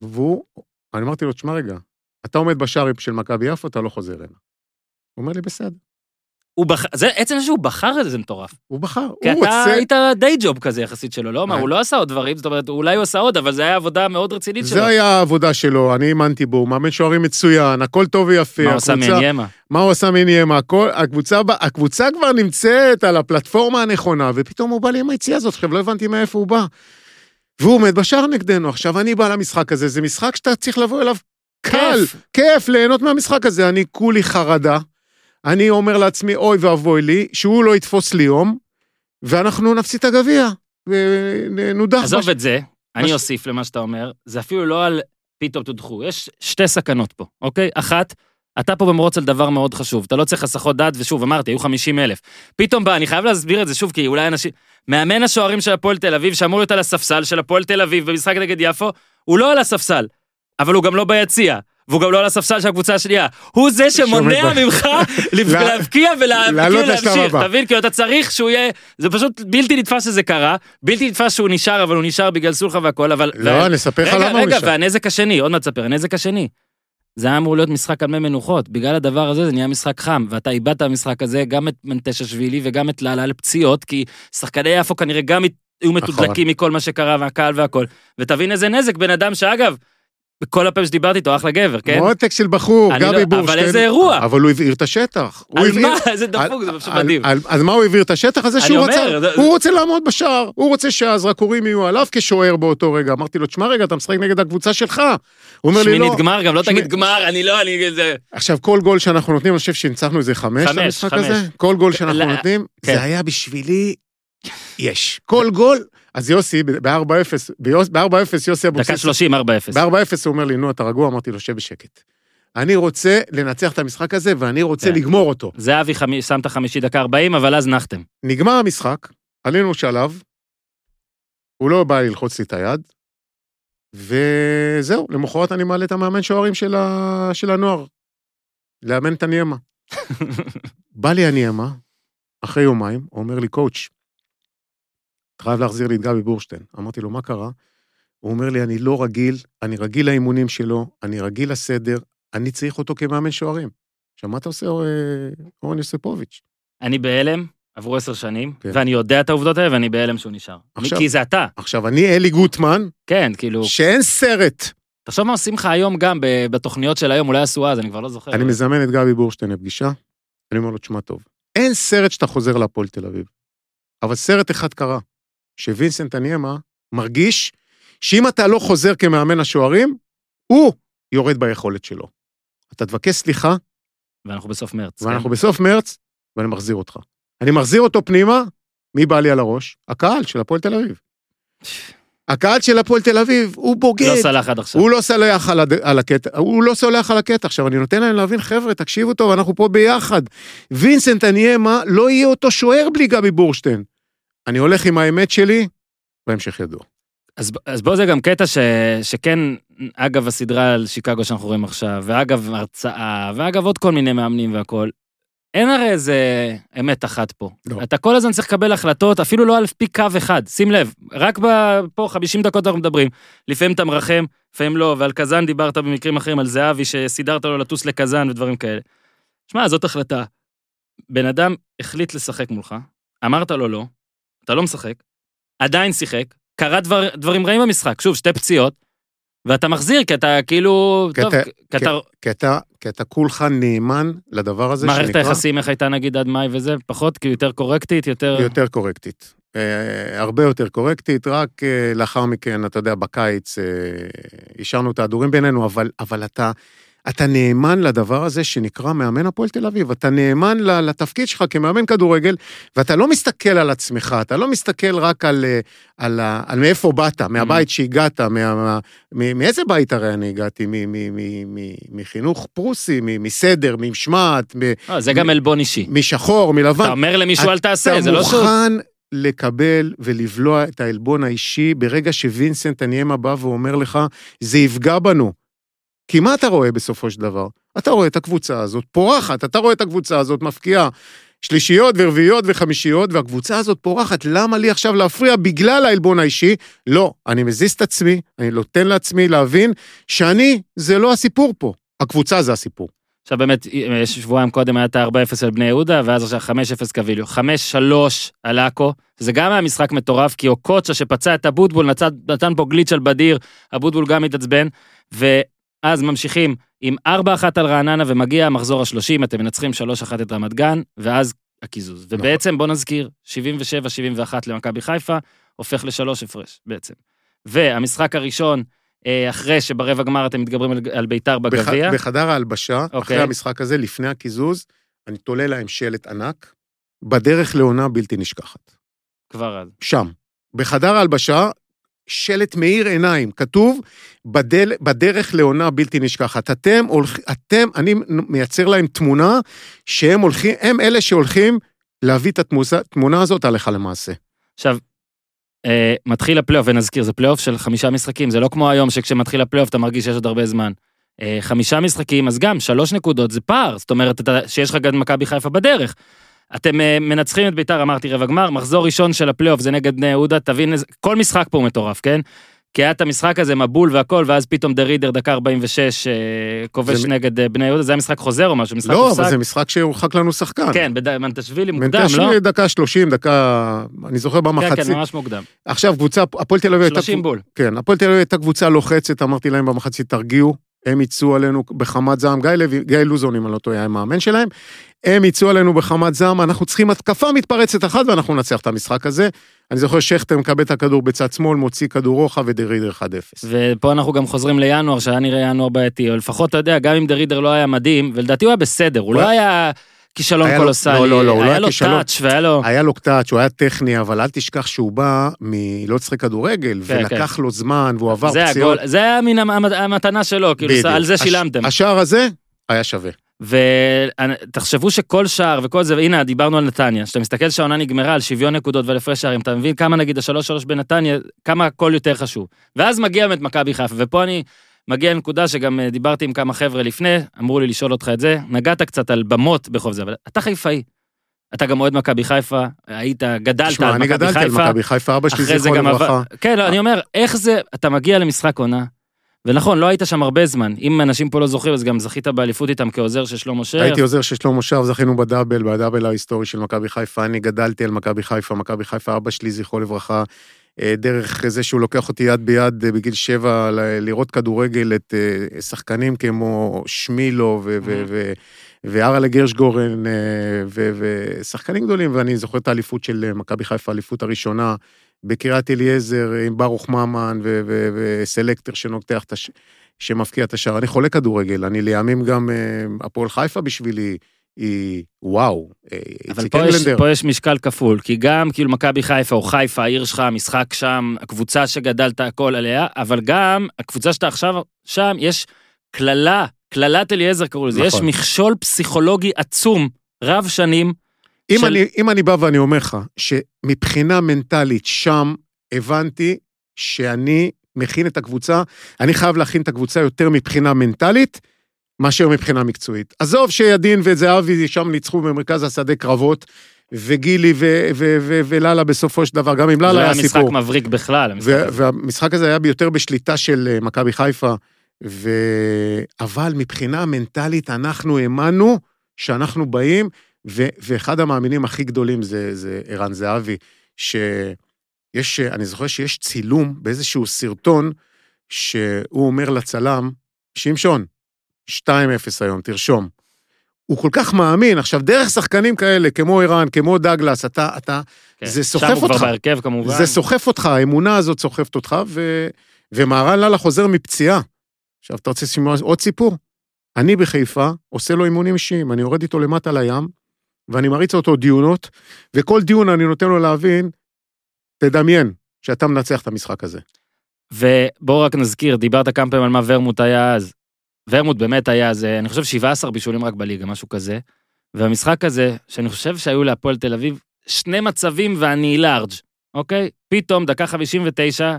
והוא, אני אמרתי לו, תשמע רגע, אתה עומד בשער של מכבי יפו, אתה לא חוזר הנה. הוא אומר לי, בסדר. הוא בחר, זה עצם זה שהוא בחר את זה, זה מטורף. הוא בחר, כי הוא אתה רוצה... היית די ג'וב כזה יחסית שלו, לא? מה, אה. הוא לא עשה עוד דברים, זאת אומרת, אולי הוא עשה עוד, אבל זה היה עבודה מאוד רצינית שלו. זה היה העבודה שלו, אני האמנתי בו, הוא מאמן שוערים מצוין, הכל טוב ויפה. מה הוא עשה הקבוצה- מעניימה? מה הוא עשה מניאמה? הכל, הקבוצה, כבר נמצאת על הפלטפורמה הנכונה, ופתאום הוא בא לי עם היציאה הזאת, עכשיו לא הבנתי מאיפה הוא בא. והוא עומד בשער נגדנו, עכשיו אני בא למשחק הזה, זה משחק שאתה צריך לבוא אליו קל, כיף. כיף, ליהנות מהמשחק הזה, אני כולי חרדה. אני אומר לעצמי, אוי ואבוי לי, שהוא לא יתפוס לי יום, ואנחנו נפסיד את הגביע, ונודח. עזוב בש- את זה, אני בש- אוסיף למה שאתה אומר, זה אפילו לא על פתאום תודחו, יש שתי סכנות פה, אוקיי? אחת, אתה פה במרוץ על דבר מאוד חשוב, אתה לא צריך הסחות דעת, ושוב, אמרתי, היו 50 אלף. פתאום בא, אני חייב להסביר את זה שוב, כי אולי אנשים... מאמן השוערים של הפועל תל אביב, שאמור להיות על הספסל של הפועל תל אביב במשחק נגד יפו, הוא לא על הספסל, אבל הוא גם לא ביציע. והוא גם לא על הספסל של הקבוצה השנייה. הוא זה שמונע ממך לה- להבקיע ולהבקיע לעלות לשלב להמשיך. הבא. אתה מבין? כי אתה צריך שהוא יהיה... זה פשוט בלתי נתפס שזה קרה, בלתי נתפס שהוא נשאר, אבל הוא נשאר בגלל סולחה והכל, אבל... לא, אני אספר לך רגע, למה הוא רגע, נשאר. והנזק השני, עוד מעט תספר, הנזק השני. זה היה אמור להיות משחק על מי מנוחות, בגלל הדבר הזה זה נהיה משחק חם, ואתה איבדת במשחק הזה גם את מנטששווילי וגם את לאלה לפציעות, כי שחקני יפו כנראה גם היו. מתודלקים מכל מה שקרה והקהל והכל, ותבין איזה נזק, בן אדם שאגב, כל הפעם שדיברתי איתו, אחלה גבר, כן? מותק של בחור, גבי לא- בורשטיין. אבל איזה אירוע. אבל הוא הבעיר את השטח. על הבעיר- מה? איזה דפוק, זה פשוט מדהים. אז מה הוא הבעיר את השטח הזה? שהוא אומר, רצה, זה- הוא רוצה לעמוד בשער, הוא רוצה שהזרקורים יהיו עליו כשוער באותו רגע. אמרתי לו, תשמע רגע, אתה משחק נגד הקבוצה שלך. הוא אומר לי, לא. שמינית גמר, גם לא שמי- תגיד גמר, אני לא, אני... זה... עכשיו, כל גול שאנחנו נותנים, אני חושב שניצחנו איזה חמש חמש, למשחק. הזה. כל גול שאנחנו נותנים, כן. זה היה בשבילי, יש. כל גול, אז יוסי, ב-4-0, ב-4-0 יוסי דקה אבוקסיס, 30, 4-0. ב-4-0 הוא אומר לי, נו, אתה רגוע? אמרתי לו, שב בשקט. אני רוצה לנצח את המשחק הזה, ואני רוצה כן. לגמור אותו. זהבי חמי- שם את החמישי דקה 40, אבל אז נחתם. נגמר המשחק, עלינו שלב, הוא לא בא ללחוץ לי את היד, וזהו, למחרת אני מעלה את המאמן שוערים של, ה... של הנוער, לאמן את הניאמה. בא לי הניאמה, אחרי יומיים, הוא אומר לי, קואוץ', אתה חייב להחזיר לי את גבי בורשטיין. אמרתי לו, מה קרה? הוא אומר לי, אני לא רגיל, אני רגיל לאימונים שלו, אני רגיל לסדר, אני צריך אותו כמאמן שוערים. עכשיו, מה אתה עושה, אה, אורן יוסיפוביץ'? אני בהלם, עברו עשר שנים, כן. ואני יודע את העובדות האלה, ואני בהלם שהוא נשאר. עכשיו- כי זה אתה, עכשיו, אני אלי גוטמן, כן, כאילו... שאין סרט. תחשוב מה עושים לך היום גם בתוכניות של היום, אולי עשו אז, אני כבר לא זוכר. אני מזמן את גבי בורשטיין לפגישה, אני אומר לו, תשמע טוב, אין סרט שאתה חוזר להפועל תל אביב. אבל סרט אחד קרה, שווינסנט הניאמה מרגיש שאם אתה לא חוזר כמאמן השוערים, הוא יורד ביכולת שלו. אתה תבקש סליחה, ואנחנו בסוף מרץ. ואנחנו כן? בסוף מרץ, ואני מחזיר אותך. אני מחזיר אותו פנימה, מי בא לי על הראש? הקהל של הפועל תל אביב. הקהל של הפועל תל אביב, הוא בוגד. לא סלח עד עכשיו. הוא לא סולח על, הד... על הקטע, הוא לא סולח על הקטע. עכשיו, אני נותן להם להבין, חבר'ה, תקשיבו טוב, אנחנו פה ביחד. וינסנט הניאמה לא יהיה אותו שוער בלי גבי בורשטיין. אני הולך עם האמת שלי, והמשך ידוע. אז, אז בוא זה גם קטע ש, שכן, אגב הסדרה על שיקגו שאנחנו רואים עכשיו, ואגב הרצאה, ואגב עוד כל מיני מאמנים והכול, אין הרי איזה אמת אחת פה. לא. אתה כל הזמן צריך לקבל החלטות, אפילו לא על פי קו אחד, שים לב, רק ב- פה 50 דקות אנחנו מדברים, לפעמים אתה מרחם, לפעמים לא, ועל קזאן דיברת במקרים אחרים, על זהבי שסידרת לו לטוס לקזאן ודברים כאלה. שמע, זאת החלטה. בן אדם החליט לשחק מולך, אמרת לו לא, אתה לא משחק, עדיין שיחק, קרה דבר, דברים רעים במשחק, שוב, שתי פציעות, ואתה מחזיר, כי אתה כאילו, כי טוב, אתה- כי אתה, כי אתה, כי אתה כולך נאמן לדבר הזה מערכת שנקרא היחסים, איך הייתה נגיד עד מאי וזה, פחות, כאילו יותר קורקטית, יותר... יותר קורקטית. אה, הרבה יותר קורקטית, רק אה, לאחר מכן, אתה יודע, בקיץ אה, השארנו את ההדורים בינינו, אבל, אבל אתה, אתה נאמן לדבר הזה שנקרא מאמן הפועל תל אביב. אתה נאמן לתפקיד שלך כמאמן כדורגל, ואתה לא מסתכל על עצמך, אתה לא מסתכל רק על, אה, על, ה- על מאיפה באת, מהבית שהגעת, מה, מה, מ- מאיזה בית הרי אני הגעתי? מ- מ- מ- מ- מחינוך פרוסי, מ- מסדר, ממשמעת, מ- לא, זה גם עלבון אישי. משחור, מלבן. אתה אומר למישהו אל תעשה, זה אתה לא שהוא... מוכן לקבל ולבלוע את העלבון האישי ברגע שווינסנט הניאמה בא ואומר לך, זה יפגע בנו. כי מה אתה רואה בסופו של דבר? אתה רואה את הקבוצה הזאת פורחת, אתה רואה את הקבוצה הזאת מפקיעה שלישיות ורביעיות וחמישיות, והקבוצה הזאת פורחת, למה לי עכשיו להפריע בגלל העלבון האישי? לא, אני מזיז את עצמי, אני נותן לעצמי להבין שאני, זה לא הסיפור פה, הקבוצה זה הסיפור. עכשיו באמת, יש שבועיים קודם היה את ה-4-0 על בני יהודה, ואז עכשיו 5-0 קביליו. 5-3 על עכו, זה גם היה משחק מטורף, כי אוקוצ'ה שפצע את אבוטבול, נתן, פה גליץ' על בדיר, אבוטבול גם התעצבן, ואז ממשיכים עם 4-1 על רעננה, ומגיע המחזור ה-30, אתם מנצחים 3-1 את רמת גן, ואז הקיזוז. ובעצם, בוא נזכיר, 77-71 למכבי חיפה, הופך לשלוש הפרש בעצם. והמשחק הראשון, אה, אחרי שברבע גמר אתם מתגברים על, על ביתר בגביע, בח, בחדר ההלבשה, אוקיי. אחרי המשחק הזה, לפני הקיזוז, אני תולה להם שלט ענק, בדרך לעונה בלתי נשכחת. כבר אז. שם. בחדר ההלבשה, שלט מאיר עיניים, כתוב, בדל, בדרך לעונה בלתי נשכחת. אתם הולכים, אתם, אני מייצר להם תמונה שהם הולכים, הם אלה שהולכים להביא את התמונה הזאת הלכה למעשה. עכשיו, אה, מתחיל הפלייאוף, ונזכיר, זה פלייאוף של חמישה משחקים, זה לא כמו היום שכשמתחיל הפלייאוף אתה מרגיש שיש עוד הרבה זמן. אה, חמישה משחקים, אז גם שלוש נקודות זה פער, זאת אומרת אתה, שיש לך גם מכבי חיפה בדרך. אתם אה, מנצחים את ביתר, אמרתי רבע גמר, מחזור ראשון של הפלייאוף זה נגד בני יהודה, תבין, כל משחק פה הוא מטורף, כן? כי היה את המשחק הזה, מבול והכל, ואז פתאום דה רידר, דקה 46, אה, כובש זה- נגד אה, בני יהודה, זה היה משחק חוזר או משהו, משחק לא, הופסק. אבל זה משחק שהורחק לנו שחקן. כן, בד- מנטשווילי מוקדם, לא? מנטשווילי דקה 30, דקה, אני זוכר כן, במחצית. כן, ממש מוקדם. עכשיו קבוצה, הפועל תל אביב הייתה... 30 בול. כן, הפועל תל אביב הייתה קבוצה לוחצת, אמרתי להם במחצית, תרגיעו, הם יצאו עלינו בחמת זעם, גיא, לוי, גיא לוזון, אם אני לא טועה, היה המאמן שלהם, הם יצאו עלינו בחמת זעם, אנחנו צריכים התקפה מתפרצת אחת ואנחנו ננצח את המשחק הזה. אני זוכר שכטר מקבל את הכדור בצד שמאל, מוציא כדור רוחב ודרידר 1-0. ופה אנחנו גם חוזרים לינואר, שהיה נראה ינואר בעייתי, או לפחות, אתה יודע, גם אם דה רידר לא היה מדהים, ולדעתי הוא היה בסדר, הוא לא היה כישלון קולוסלי, לא, לא, לא, הוא לא היה היה לו. טאץ' והיה לו... היה לו קטאץ', הוא היה טכני, אבל אל תשכח שהוא בא מלא לשחק כדוררגל, כן, ולקח לו זמן, והוא עבר פציעות. זה היה מן המ- המתנה שלו, כאילו. על זה שילמתם. השער הזה היה שווה. ותחשבו שכל שער וכל זה, והנה, דיברנו על נתניה, כשאתה מסתכל שהעונה נגמרה על שוויון נקודות ועל הפרש שערים, אתה מבין כמה נגיד השלוש שלוש בנתניה, כמה הכל יותר חשוב. ואז מגיע באמת מכבי חיפה, ופה אני מגיע לנקודה שגם אה, דיברתי עם כמה חבר'ה לפני, אמרו לי לשאול אותך את זה, נגעת קצת על במות בחוב זה, אבל אתה חיפאי. אתה גם אוהד מכבי חיפה, היית, גדלת תשמע, על אני מכבי גדלתי על חיפה. מכבי חיפה, אבא שלי גם לברכה. כן, לא, אני אומר, איך זה, אתה מגיע למשחק עונה, ונכון, לא היית שם הרבה זמן, אם אנשים פה לא זוכרים, אז גם זכית באליפות איתם כעוזר של שלמה שרף. הייתי עוזר של שלמה שרף, זכינו בדאבל, בדאבל ההיסטורי של מכבי חיפה. אני גדלתי על מכבי חיפה, מכבי חיפה, אבא שלי, זכרו לברכה, דרך זה שהוא לוקח אותי יד ביד אה, בגיל שבע ל- לראות כדורגל את אה, שחקנים כמו שמילו ו- ו- ו- וארלה גרשגורן אה, ושחקנים גדולים, ואני זוכר את האליפות של אה, מכבי חיפה, האליפות הראשונה, בקריית אליעזר עם ברוך ממן וסלקטר שנוגח את הש... שמבקיע את השער. אני חולה כדורגל, אני לימים גם אה, הפועל חיפה בשבילי היא וואו. אה, אבל פה יש. פה יש משקל כפול, כי גם כאילו מכבי חיפה או חיפה, העיר שלך, המשחק שם, הקבוצה שגדלת הכל עליה, אבל גם הקבוצה שאתה עכשיו שם, יש קללה, קללת אליעזר קראו לזה, יש נכון. מכשול פסיכולוגי עצום, רב שנים. אם, של- אני, אם אני בא ואני אומר לך שמבחינה מנטלית שם הבנתי שאני מכין את הקבוצה, אני חייב להכין את הקבוצה יותר מבחינה מנטלית מאשר מבחינה מקצועית. עזוב שידין וזהבי שם ניצחו במרכז השדה קרבות, וגילי ולאלה בסופו של דבר, גם עם זה לאללה לא היה היה משחק סיפור. מבריק בכלל, המשחק. והמשחק הזה היה יותר בשליטה של אה, מכבי חיפה, ו... אבל מבחינה מנטלית אנחנו האמנו שאנחנו באים, ו... ואחד המאמינים הכי גדולים זה, זה ערן זהבי, שיש, אני זוכר שיש צילום באיזשהו סרטון, שהוא אומר לצלם, שמשון, 2-0 היום, תרשום. הוא כל כך מאמין, עכשיו דרך שחקנים כאלה, כמו ערן, כמו דגלס, אתה, אתה, כן. זה סוחף הוא כבר אותך. בהרכב כמובן. זה סוחף אותך, האמונה הזאת סוחפת אותך, ו... ומהרן לאללה חוזר מפציעה. עכשיו, אתה רוצה לשמוע עוד סיפור? אני בחיפה עושה לו אימונים אישיים, אני יורד איתו למטה לים, ואני מריץ אותו דיונות, וכל דיון אני נותן לו להבין, תדמיין שאתה מנצח את המשחק הזה. ובואו רק נזכיר, דיברת כמה פעמים על מה ורמוט היה אז. ורמוט באמת היה אז, אני חושב 17 בישולים רק בליגה, משהו כזה. והמשחק הזה, שאני חושב שהיו להפועל תל אביב, שני מצבים ואני לארג', אוקיי? פתאום, דקה 59,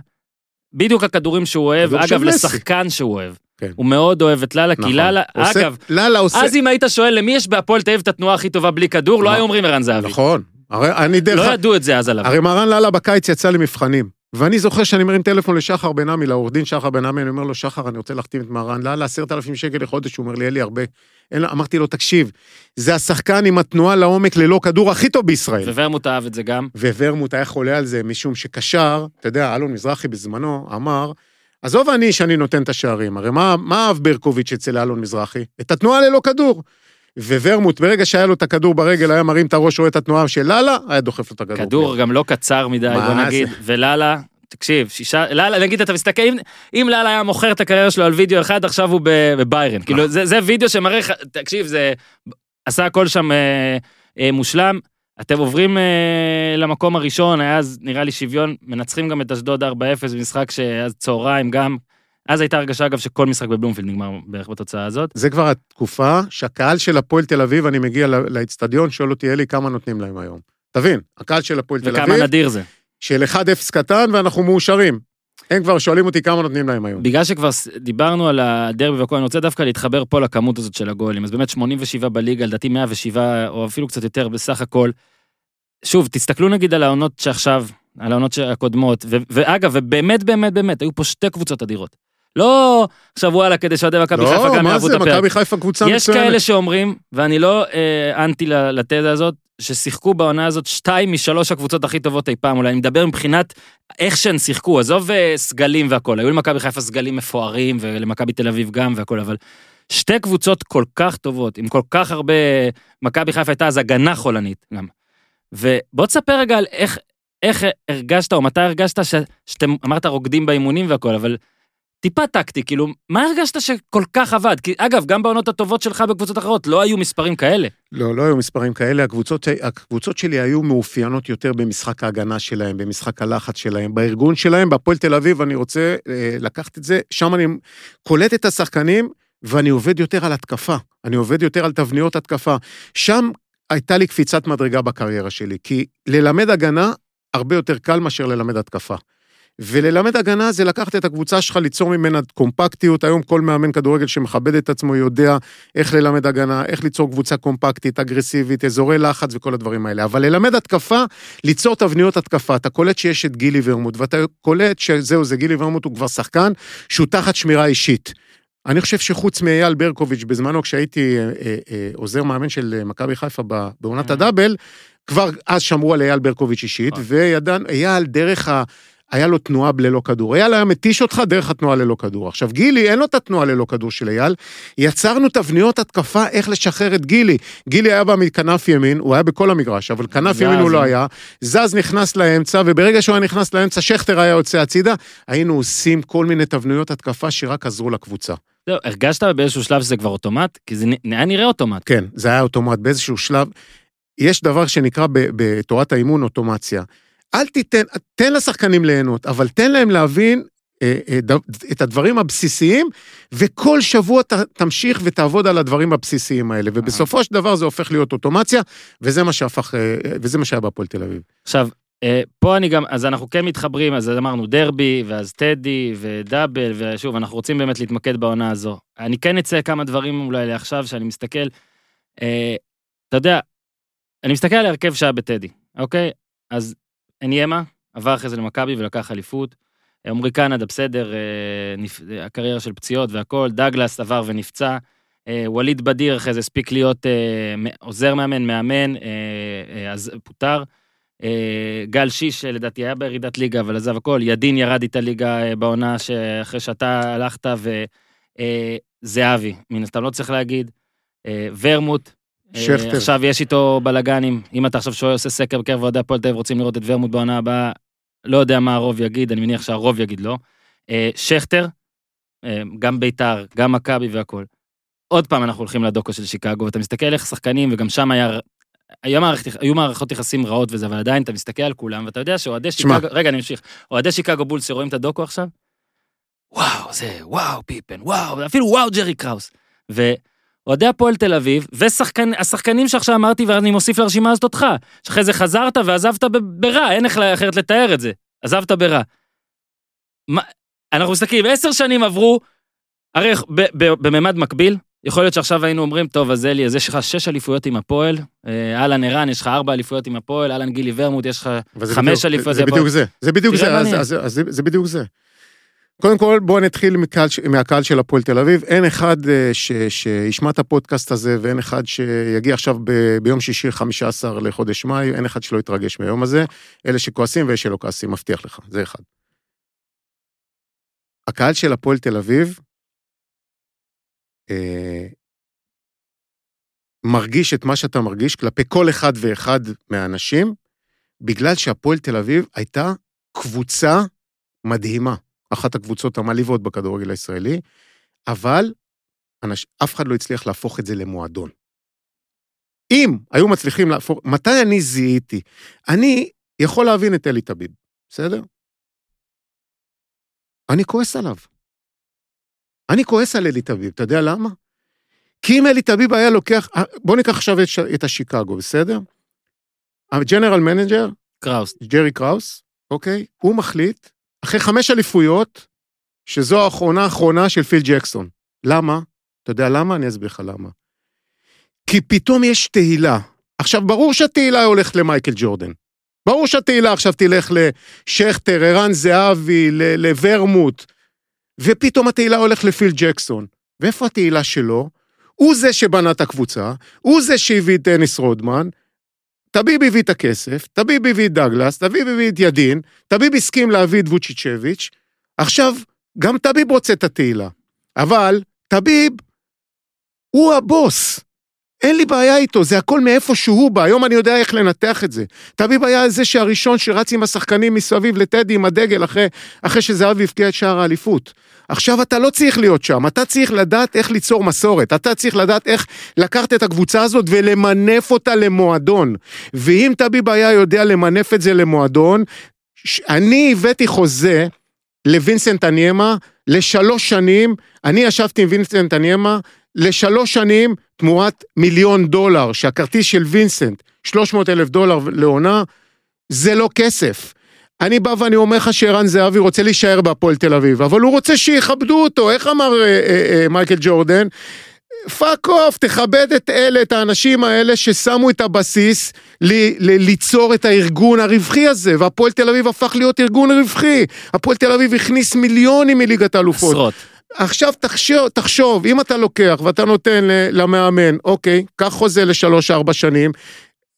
בדיוק הכדורים שהוא אוהב, של אגב. לשחקן שהוא אוהב. כן. הוא מאוד אוהב את לאלה, כי נכון. לאלה, עושה- אגב, לאללה עושה... אז אם היית שואל למי יש בהפועל תל אביב את התנועה הכי טובה בלי כדור, לא מה? היו אומרים ערן זהבי. נכון. הרי אני דרך... לא ידעו את זה אז עליו. הרי מרן לאללה בקיץ יצא למבחנים. ואני זוכר שאני מרים טלפון לשחר בן עמי, לעורך דין שחר בן עמי, אני אומר לו, שחר, אני רוצה להחתים את מרן לאללה, עשרת אלפים שקל לחודש, הוא אומר לי, אין לי הרבה. אין, לו- אמרתי לו, תקשיב, זה השחקן עם התנועה לעומק ללא כדור הכי טוב בישראל. וורמוט אהב את זה גם. וורמוט היה חולה על זה, משום שקשר, אתה יודע, אלון מזרחי בזמנו אמר, עזוב אני שאני נותן את השערים, הרי מה, מה אהב ברקוביץ' אצל אלון מזרחי? את התנועה ללא כדור. וורמוט, ברגע שהיה לו את הכדור ברגל, היה מרים את הראש, רואה את התנועה של לאללה, היה דוחף לו את הכדור. כדור גם לא קצר מדי, בוא נגיד, ולאלה, תקשיב, שישה, לאלה, נגיד, אתה מסתכל, אם, אם לאלה היה מוכר את הקריירה שלו על וידאו אחד, עכשיו הוא בביירן. כאילו, זה, זה וידאו שמראה לך, תקשיב, זה עשה הכל שם אה, אה, מושלם. אתם עוברים אה, למקום הראשון, היה אז נראה לי שוויון, מנצחים גם את אשדוד 4-0 במשחק שאז צהריים גם. אז הייתה הרגשה אגב שכל משחק בבלומפילד נגמר בערך בתוצאה הזאת. זה כבר התקופה שהקהל של הפועל תל אביב, אני מגיע לא- לאצטדיון, שואל אותי, אלי, כמה נותנים להם היום? תבין, הקהל של הפועל תל וכמה אביב, נדיר זה. של 1-0 קטן, ואנחנו מאושרים. הם כבר שואלים אותי כמה נותנים להם היום. בגלל שכבר דיברנו על הדרבי והכל, אני רוצה דווקא להתחבר פה לכמות הזאת של הגולים. אז באמת 87 בליגה, לדעתי 107 או אפילו קצת יותר בסך הכל. שוב, תסתכלו נגיד על העונות שעכשיו, על העונות הקודמות, ו- ואגב, ובאמת, באמת, באמת, היו פה שתי קבוצות אדירות. לא עכשיו וואלה, כדי שאוהדי מכבי חיפה לא, גם מה יאהבו את זה, הפרק. מכבי חיפה קבוצה יש מצוינת. כאלה שאומרים, ואני לא אה, אנטי לתזה הזאת, ששיחקו בעונה הזאת שתיים משלוש הקבוצות הכי טובות אי פעם, אולי אני מדבר מבחינת איך שהן שיחקו, עזוב אה, סגלים והכל, היו למכבי חיפה סגלים מפוארים, ולמכבי תל אביב גם והכל, אבל שתי קבוצות כל כך טובות, עם כל כך הרבה, מכבי חיפה הייתה אז הגנה חולנית גם. ובוא תספר רגע על איך, איך הרגשת, או מתי הרגשת ש, שאתם, אמרת רוקדים באימונים והכל, אבל טיפה טקטי, כאילו, מה הרגשת שכל כך עבד? כי אגב, גם בעונות הטובות שלך בקבוצות אחרות לא היו מספרים כאלה. לא, לא היו מספרים כאלה, הקבוצות, הקבוצות שלי היו מאופיינות יותר במשחק ההגנה שלהם, במשחק הלחץ שלהם, בארגון שלהם, בהפועל תל אביב, אני רוצה אה, לקחת את זה, שם אני קולט את השחקנים, ואני עובד יותר על התקפה, אני עובד יותר על תבניות התקפה. שם הייתה לי קפיצת מדרגה בקריירה שלי, כי ללמד הגנה הרבה יותר קל מאשר ללמד התקפה. וללמד הגנה זה לקחת את הקבוצה שלך, ליצור ממנה קומפקטיות. היום כל מאמן כדורגל שמכבד את עצמו יודע איך ללמד הגנה, איך ליצור קבוצה קומפקטית, אגרסיבית, אזורי לחץ וכל הדברים האלה. אבל ללמד התקפה, ליצור תבניות התקפה. אתה קולט שיש את גילי ורמוט, ואתה קולט שזהו, זה גילי ורמוט, הוא כבר שחקן שהוא תחת שמירה אישית. אני חושב שחוץ מאייל ברקוביץ', בזמנו כשהייתי אה, אה, אה, עוזר מאמן של אה, מכבי חיפה בעונת הדאבל, כבר אז שמרו על אייל ברקוביץ' אישית. וידענו, אייל דרך ה... היה לו תנועה ללא כדור. אייל היה מתיש אותך דרך התנועה ללא כדור. עכשיו, גילי, אין לו את התנועה ללא כדור של אייל. יצרנו תבניות התקפה איך לשחרר את גילי. גילי היה בא מכנף ימין, הוא היה בכל המגרש, אבל כנף. ימין הוא לא היה. זז נכנס לאמצע, וברגע שהוא היה נכנס לאמצע, שכטר היה יוצא הצידה. היינו עושים כל מיני תבניות התקפה שרק עזרו לקבוצה. זהו, הרגשת באיזשהו שלב שזה כבר אוטומט? כי זה היה נראה אוטומט. כן, זה היה אוטומט באיזשהו שלב. יש דבר שנקרא בתורת האימון אוטומציה. אל תיתן, תן לשחקנים ליהנות, אבל תן להם להבין אה, אה, את הדברים הבסיסיים, וכל שבוע ת, תמשיך ותעבוד על הדברים הבסיסיים האלה, ובסופו של דבר זה הופך להיות אוטומציה, וזה מה שהפך, אה, וזה מה שהיה בהפועל תל אביב. עכשיו, פה אני גם, אז אנחנו כן מתחברים, אז אמרנו דרבי, ואז טדי, ודאבל, ושוב, אנחנו רוצים באמת להתמקד בעונה הזו. אני כן אצא כמה דברים אולי לעכשיו, שאני מסתכל, אתה יודע, אני מסתכל על ההרכב שהיה בטדי, אוקיי? אז אניימה עבר אחרי זה למכבי ולקח אליפות. עמרי קנדה, בסדר, אה. הקריירה של פציעות והכל, דגלס עבר ונפצע. אה, ווליד בדיר אחרי זה הספיק להיות אה, עוזר מאמן, מאמן, אז פוטר. גל שיש, לדעתי היה בירידת ליגה, אבל עזב הכל. ידין ירד איתה ליגה בעונה שאחרי שאתה הלכת, וזהבי, מן הסתם לא צריך להגיד. ורמוט. אה, שכטר. עכשיו יש איתו בלאגנים. אם אתה עכשיו שואל, עושה סקר בקרב אוהדי הפועל תל אביב, רוצים לראות את ורמוט בעונה הבאה, לא יודע מה הרוב יגיד, אני מניח שהרוב יגיד לא. אה, שכטר, אה, גם ביתר, גם מכבי והכל. עוד פעם אנחנו הולכים לדוקו של שיקגו, ואתה מסתכל איך שחקנים, וגם שם היה... היה מערכת, היו מערכות יחסים רעות וזה, אבל עדיין אתה מסתכל על כולם, ואתה יודע שאוהדי. שיקגו, רגע, אני אמשיך, אוהדי שיקגו בולס שרואים את הדוקו עכשיו, וואו, זה, וואו, פיפן, וואו, אפילו וואו, ג'רי קראוס. ואוהדי הפועל תל אביב, והשחקנים שעכשיו אמרתי, ואני מוסיף לרשימה הזאת אותך, שאחרי זה חזרת ועזבת ברע, אין איך אחרת לתאר את זה, עזבת ברע. מה, אנחנו מסתכלים, עשר שנים עברו, הרי בממד מקביל, יכול להיות שעכשיו היינו אומרים, טוב, אז אלי, אז יש לך שש אליפויות עם הפועל, אה, אהלן ערן, יש לך ארבע אליפויות עם הפועל, אהלן גילי ורמוט, יש לך חמש אליפויות. זה בדיוק. זה, זה בדיוק אז- זה- זה בדיוק זה. קודם כל, בואו נתחיל מקהל מהקהל של הפועל תל אביב. אין אחד אה, ש- שישמע את הפודקאסט הזה, ואין אחד שיגיע עכשיו ב- ביום שישי, 15 לחודש מאי, אין אחד שלא יתרגש מהיום הזה. אלה שכועסים ויש שלא כועסים, מבטיח לך, זה אחד. הקהל של הפועל תל אביב אה, מרגיש את מה שאתה מרגיש כלפי כל אחד ואחד מהאנשים, בגלל שהפועל תל אביב הייתה קבוצה מדהימה, אחת הקבוצות המעליבות בכדורגל הישראלי, אבל אנש, אף אחד לא הצליח להפוך את זה למועדון. אם היו מצליחים להפוך, מתי אני זיהיתי? אני יכול להבין את אלי טביב, בסדר? אני כועס עליו. אני כועס על אלי טביב, אתה יודע למה? כי אם אלי טביב היה לוקח, בוא ניקח עכשיו את, את השיקגו, בסדר? ה general manager, קראוס. ג'רי קראוס, אוקיי? הוא מחליט, אחרי חמש אליפויות, שזו האחרונה האחרונה של פיל ג'קסון. למה? אתה יודע למה? אני אסביר לך למה. כי פתאום יש תהילה. עכשיו, ברור שהתהילה הולכת למייקל ג'ורדן. ברור שהתהילה עכשיו תלך לשכטר, ערן זהבי, לוורמוט, ופתאום התהילה הולך לפיל ג'קסון. ואיפה התהילה שלו? הוא זה שבנה את הקבוצה, הוא זה שהביא את דניס רודמן, טביב הביא את הכסף, טביב הביא את דגלס, טביב הביא את ידין, טביב הסכים להביא את ווצ'יצ'ביץ', עכשיו, גם טביב רוצה את התהילה, אבל טביב הוא הבוס. אין לי בעיה איתו, זה הכל מאיפה שהוא בא, היום אני יודע איך לנתח את זה. טביב היה זה שהראשון שרץ עם השחקנים מסביב לטדי עם הדגל אחרי, אחרי שזהבי הבקיע את שער האליפות. עכשיו אתה לא צריך להיות שם, אתה צריך לדעת איך ליצור מסורת, אתה צריך לדעת איך לקחת את הקבוצה הזאת ולמנף אותה למועדון. ואם טביב היה יודע למנף את זה למועדון, אני הבאתי חוזה לווינסנט אניימה לשלוש שנים, אני ישבתי עם וינסנט אניימה לשלוש שנים תמורת מיליון דולר, שהכרטיס של וינסנט, 300 אלף דולר לעונה, זה לא כסף. אני בא ואני אומר לך שערן זהבי רוצה להישאר בהפועל תל אביב, אבל הוא רוצה שיכבדו אותו, איך אמר אה, אה, אה, מייקל ג'ורדן? fuck off, תכבד את אלה, את האנשים האלה ששמו את הבסיס ל- ל- ליצור את הארגון הרווחי הזה, והפועל תל אביב הפך להיות ארגון רווחי. הפועל תל אביב הכניס מיליונים מליגת האלופות. עשרות. עכשיו תחשוב, תחשוב, אם אתה לוקח ואתה נותן למאמן, אוקיי, קח חוזה לשלוש-ארבע שנים,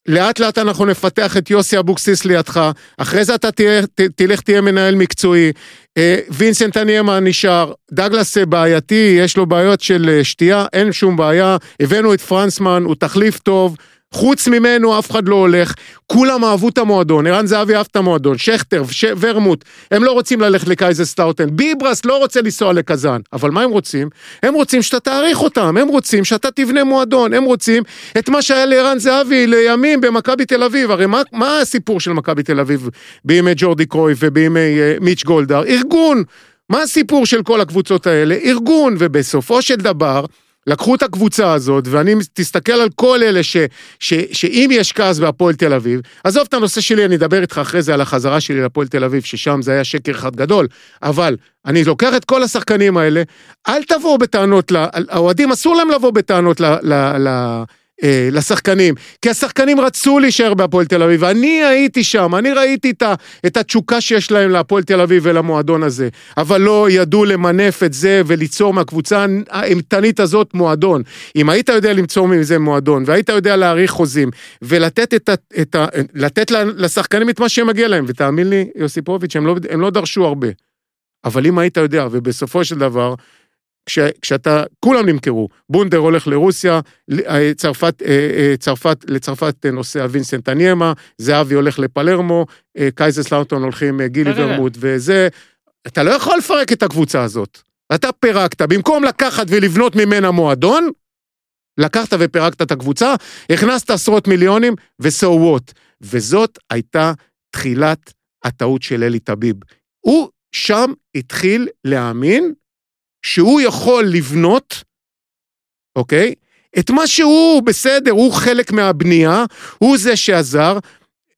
לאט לאט אנחנו נפתח את יוסי אבוקסיס לידך, אחרי זה אתה תהיה, ת, תלך תהיה מנהל מקצועי. אה, וינסנט אניאמה נשאר, דגלס בעייתי, יש לו בעיות של אה, שתייה, אין שום בעיה, הבאנו את פרנסמן, הוא תחליף טוב. חוץ ממנו אף אחד לא הולך, כולם אהבו את המועדון, ערן זהבי אהב את המועדון, שכטר, ש... ורמוט, הם לא רוצים ללכת לקייזרסלאוטרן, ביברס לא רוצה לנסוע לקזאן, אבל מה הם רוצים? הם רוצים שאתה תעריך אותם, הם רוצים שאתה תבנה מועדון, הם רוצים את מה שהיה לערן זהבי לימים במכבי תל אביב, הרי מה, מה הסיפור של מכבי תל אביב בימי ג'ורדי קרויף ובימי אה, מיץ' גולדהר? ארגון, מה הסיפור של כל הקבוצות האלה? ארגון, ובסופו של דבר, לקחו את הקבוצה הזאת, ואני תסתכל על כל אלה ש, ש, שאם יש כעס בהפועל תל אביב, עזוב את הנושא שלי, אני אדבר איתך אחרי זה על החזרה שלי להפועל תל אביב, ששם זה היה שקר אחד גדול, אבל אני לוקח את כל השחקנים האלה, אל תבואו בטענות, האוהדים אסור להם לבוא בטענות ל... ל, ל אה, לשחקנים, כי השחקנים רצו להישאר בהפועל תל אביב, אני הייתי שם, אני ראיתי את, ה, את התשוקה שיש להם להפועל תל אביב ולמועדון הזה, אבל לא ידעו למנף את זה וליצור מהקבוצה האימתנית הזאת מועדון. אם היית יודע למצוא מזה מועדון, והיית יודע להעריך חוזים, ולתת את ה, את ה, לתת לשחקנים את מה שמגיע להם, ותאמין לי, יוסיפוביץ', הם לא, הם לא דרשו הרבה. אבל אם היית יודע, ובסופו של דבר, כש, כשאתה, כולם נמכרו, בונדר הולך לרוסיה, אה, צרפת, אה, אה, צרפת, לצרפת נוסע וינסנט אניימה, זהבי הולך לפלרמו, קייזר סלאוטון הולכים גילי ורמוט וזה, אתה לא יכול לפרק את הקבוצה הזאת. אתה פירקת, במקום לקחת ולבנות ממנה מועדון, לקחת ופירקת את הקבוצה, הכנסת עשרות מיליונים, ו-so what. וזאת הייתה תחילת הטעות של אלי טביב. הוא שם התחיל להאמין שהוא יכול לבנות, אוקיי? את מה שהוא, בסדר, הוא חלק מהבנייה, הוא זה שעזר,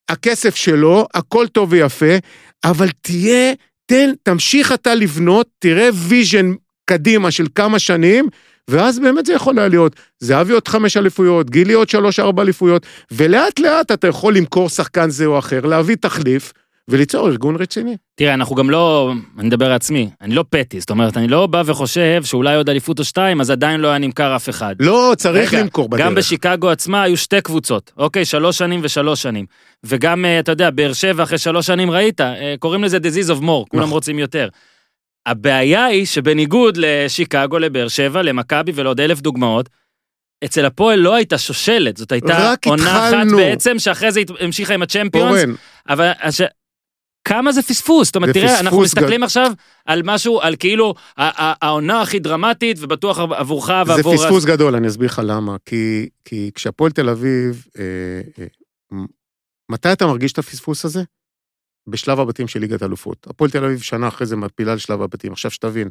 הכסף שלו, הכל טוב ויפה, אבל תהיה, תן, תמשיך אתה לבנות, תראה vision קדימה של כמה שנים, ואז באמת זה יכול היה להיות זהבי עוד חמש אליפויות, גילי עוד שלוש-ארבע אליפויות, ולאט לאט אתה יכול למכור שחקן זה או אחר, להביא תחליף, וליצור ארגון רציני. תראה, אנחנו גם לא, אני מדבר על עצמי, אני לא פתי, זאת אומרת, אני לא בא וחושב שאולי עוד אליפות או שתיים, אז עדיין לא היה נמכר אף אחד. לא, צריך רגע, למכור בדרך. גם בשיקגו עצמה היו שתי קבוצות, אוקיי, שלוש שנים ושלוש שנים. וגם, אה, אתה יודע, באר שבע אחרי שלוש שנים ראית, אה, קוראים לזה disease of more, כולם נכון. רוצים יותר. הבעיה היא שבניגוד לשיקגו, לבאר שבע, למכבי ולעוד אלף דוגמאות, אצל הפועל לא הייתה שושלת, זאת הייתה עונה אחת בעצם, שאחרי זה המשיכה עם הצ'מפיונס. אבל כמה זה פספוס, זאת אומרת, תראה, אנחנו מסתכלים. עכשיו על משהו, על כאילו העונה הכי דרמטית, ובטוח עבורך ועבור... זה פספוס גדול, אני אסביר לך למה. כי, כי כשהפועל תל אביב, אה, אה, מתי אתה מרגיש את הפספוס הזה? בשלב הבתים של ליגת אלופות. הפועל תל אביב שנה אחרי זה מפילה לשלב הבתים. עכשיו שתבין,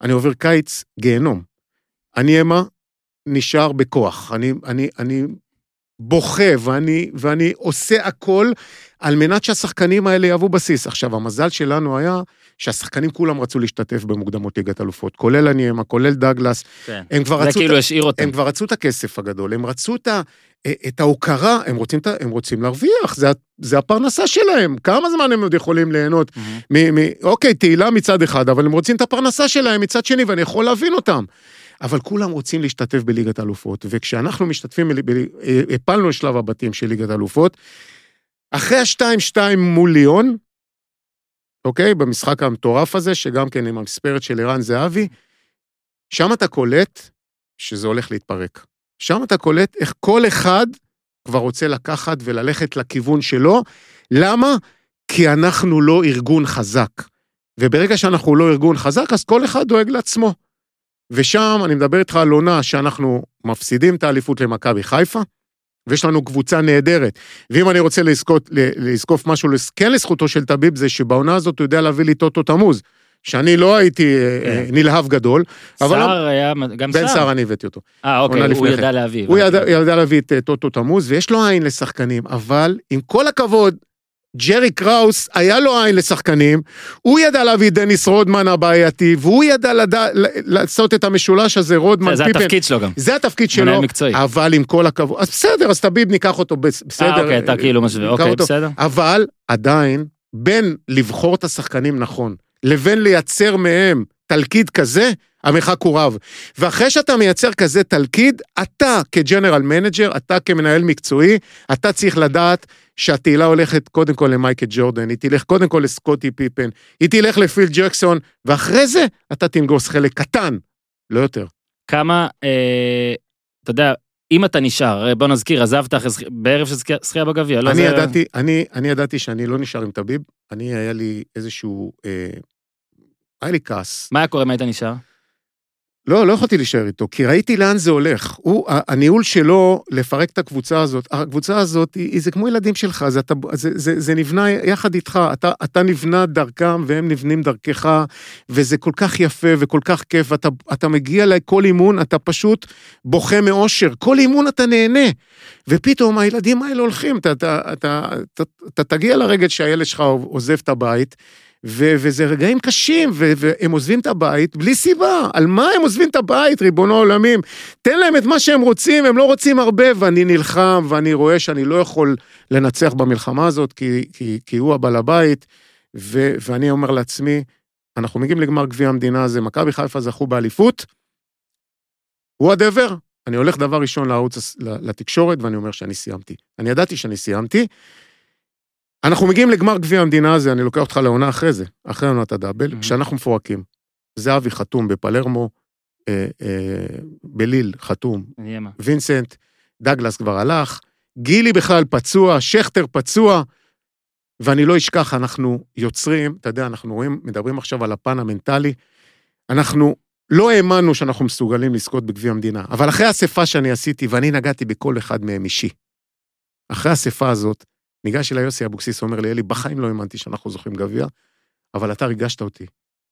אני עובר קיץ גיהנום. אני אמה נשאר בכוח. אני, אני, אני בוכה ואני, ואני עושה הכל על מנת שהשחקנים האלה יהוו בסיס. עכשיו, המזל שלנו היה שהשחקנים כולם רצו להשתתף במוקדמות ליגת אלופות, כולל הניאמה, כולל דגלס. כן, הם כבר זה כאילו השאיר אותם. הם כבר רצו את הכסף הגדול, הם רצו את, ה, אה, את ההוקרה, הם רוצים, הם רוצים להרוויח, זה, זה הפרנסה שלהם. כמה זמן הם עוד יכולים ליהנות? Mm-hmm. מ, מ, אוקיי, תהילה מצד אחד, אבל הם רוצים את הפרנסה שלהם מצד שני, ואני יכול להבין אותם. אבל כולם רוצים להשתתף בליגת האלופות, וכשאנחנו משתתפים, ב, הפלנו את שלב הבתים של ליגת האלופות, אחרי ה-2-2 מול ליאון, אוקיי? במשחק המטורף הזה, שגם כן עם המספרת של ערן זהבי, שם אתה קולט שזה הולך להתפרק. שם אתה קולט איך כל אחד כבר רוצה לקחת וללכת לכיוון שלו. למה? כי אנחנו לא ארגון חזק. וברגע שאנחנו לא ארגון חזק, אז כל אחד דואג לעצמו. ושם אני מדבר איתך על עונה שאנחנו מפסידים את האליפות למכבי חיפה, ויש לנו קבוצה נהדרת. ואם אני רוצה לזקוף, לזקוף משהו כן לזכותו של טביב, זה שבעונה הזאת הוא יודע להביא לי טוטו תמוז. שאני לא הייתי אה, כן. נלהב גדול. סער היה, גם סער. בן סער אני הבאתי אותו. אה, אוקיי, הוא ידע להביא. הוא ידע, ידע להביא את אה, טוטו תמוז, ויש לו עין לשחקנים, אבל עם כל הכבוד, ג'רי קראוס, היה לו עין לשחקנים, הוא ידע להביא את דניס רודמן הבעייתי, והוא ידע לדע, לעשות את המשולש הזה, רודמן, זה פיפן. זה התפקיד שלו גם. זה התפקיד שלו, אבל עם כל הכבוד, אז בסדר, אז טביב ניקח אותו, בסדר. אה, אוקיי, אתה כאילו משווה, אוקיי, בסדר. אבל עדיין, בין לבחור את השחקנים נכון, לבין לייצר מהם תלכיד כזה, המרחק הוא רב. ואחרי שאתה מייצר כזה תלכיד, אתה כ general manager, אתה כמנהל מקצועי, אתה צריך לדעת שהתהילה הולכת קודם כל למייקל ג'ורדן, היא תלך קודם כל לסקוטי פיפן, היא תלך לפיל ג'קסון, ואחרי זה אתה תנגוס חלק קטן, לא יותר. כמה, אה, אתה יודע, אם אתה נשאר, בוא נזכיר, עזבת אחרי בערב של זכייה בגביע, לא אני זה... ידעתי, אני, אני ידעתי שאני לא נשאר עם טביב, אני, היה לי איזשהו, אה, היה לי כעס. מה היה קורה אם היית נשאר? לא, לא יכולתי להישאר איתו, כי ראיתי לאן זה הולך. הוא, הניהול שלו לפרק את הקבוצה הזאת, הקבוצה הזאת, היא, היא זה כמו ילדים שלך, זה, אתה, זה, זה, זה נבנה יחד איתך, אתה, אתה נבנה דרכם והם נבנים דרכך, וזה כל כך יפה וכל כך כיף, ואתה אתה מגיע לכל אימון, אתה פשוט בוכה מאושר, כל אימון אתה נהנה. ופתאום הילדים האלה הולכים, אתה, אתה, אתה, אתה, אתה תגיע לרגע שהילד שלך עוזב את הבית, ו- וזה רגעים קשים, ו- והם עוזבים את הבית בלי סיבה. על מה הם עוזבים את הבית, ריבונו העולמים? תן להם את מה שהם רוצים, הם לא רוצים הרבה, ואני נלחם, ואני רואה שאני לא יכול לנצח במלחמה הזאת, כי, כי, כי הוא הבעל הבית, ו- ואני אומר לעצמי, אנחנו מגיעים לגמר גביע המדינה הזה, מכבי חיפה זכו באליפות, הוא הדבר. אני הולך דבר ראשון לערוץ, לתקשורת, ואני אומר שאני סיימתי. אני ידעתי שאני סיימתי, אנחנו מגיעים לגמר גביע המדינה הזה, אני לוקח אותך לעונה אחרי זה, אחרי עונת הדאבל, mm-hmm. כשאנחנו מפורקים. זהבי חתום בפלרמו, אה, אה, בליל חתום, וינסנט, דגלס כבר הלך, גילי בכלל פצוע, שכטר פצוע, ואני לא אשכח, אנחנו יוצרים, אתה יודע, אנחנו רואים, מדברים עכשיו על הפן המנטלי, אנחנו לא האמנו שאנחנו מסוגלים לזכות בגביע המדינה, אבל אחרי האספה שאני עשיתי, ואני נגעתי בכל אחד מהם אישי, אחרי האספה הזאת, ניגש אליי יוסי אבוקסיס, אומר לי, אלי, בחיים לא האמנתי שאנחנו זוכים גביע, אבל אתה ריגשת אותי.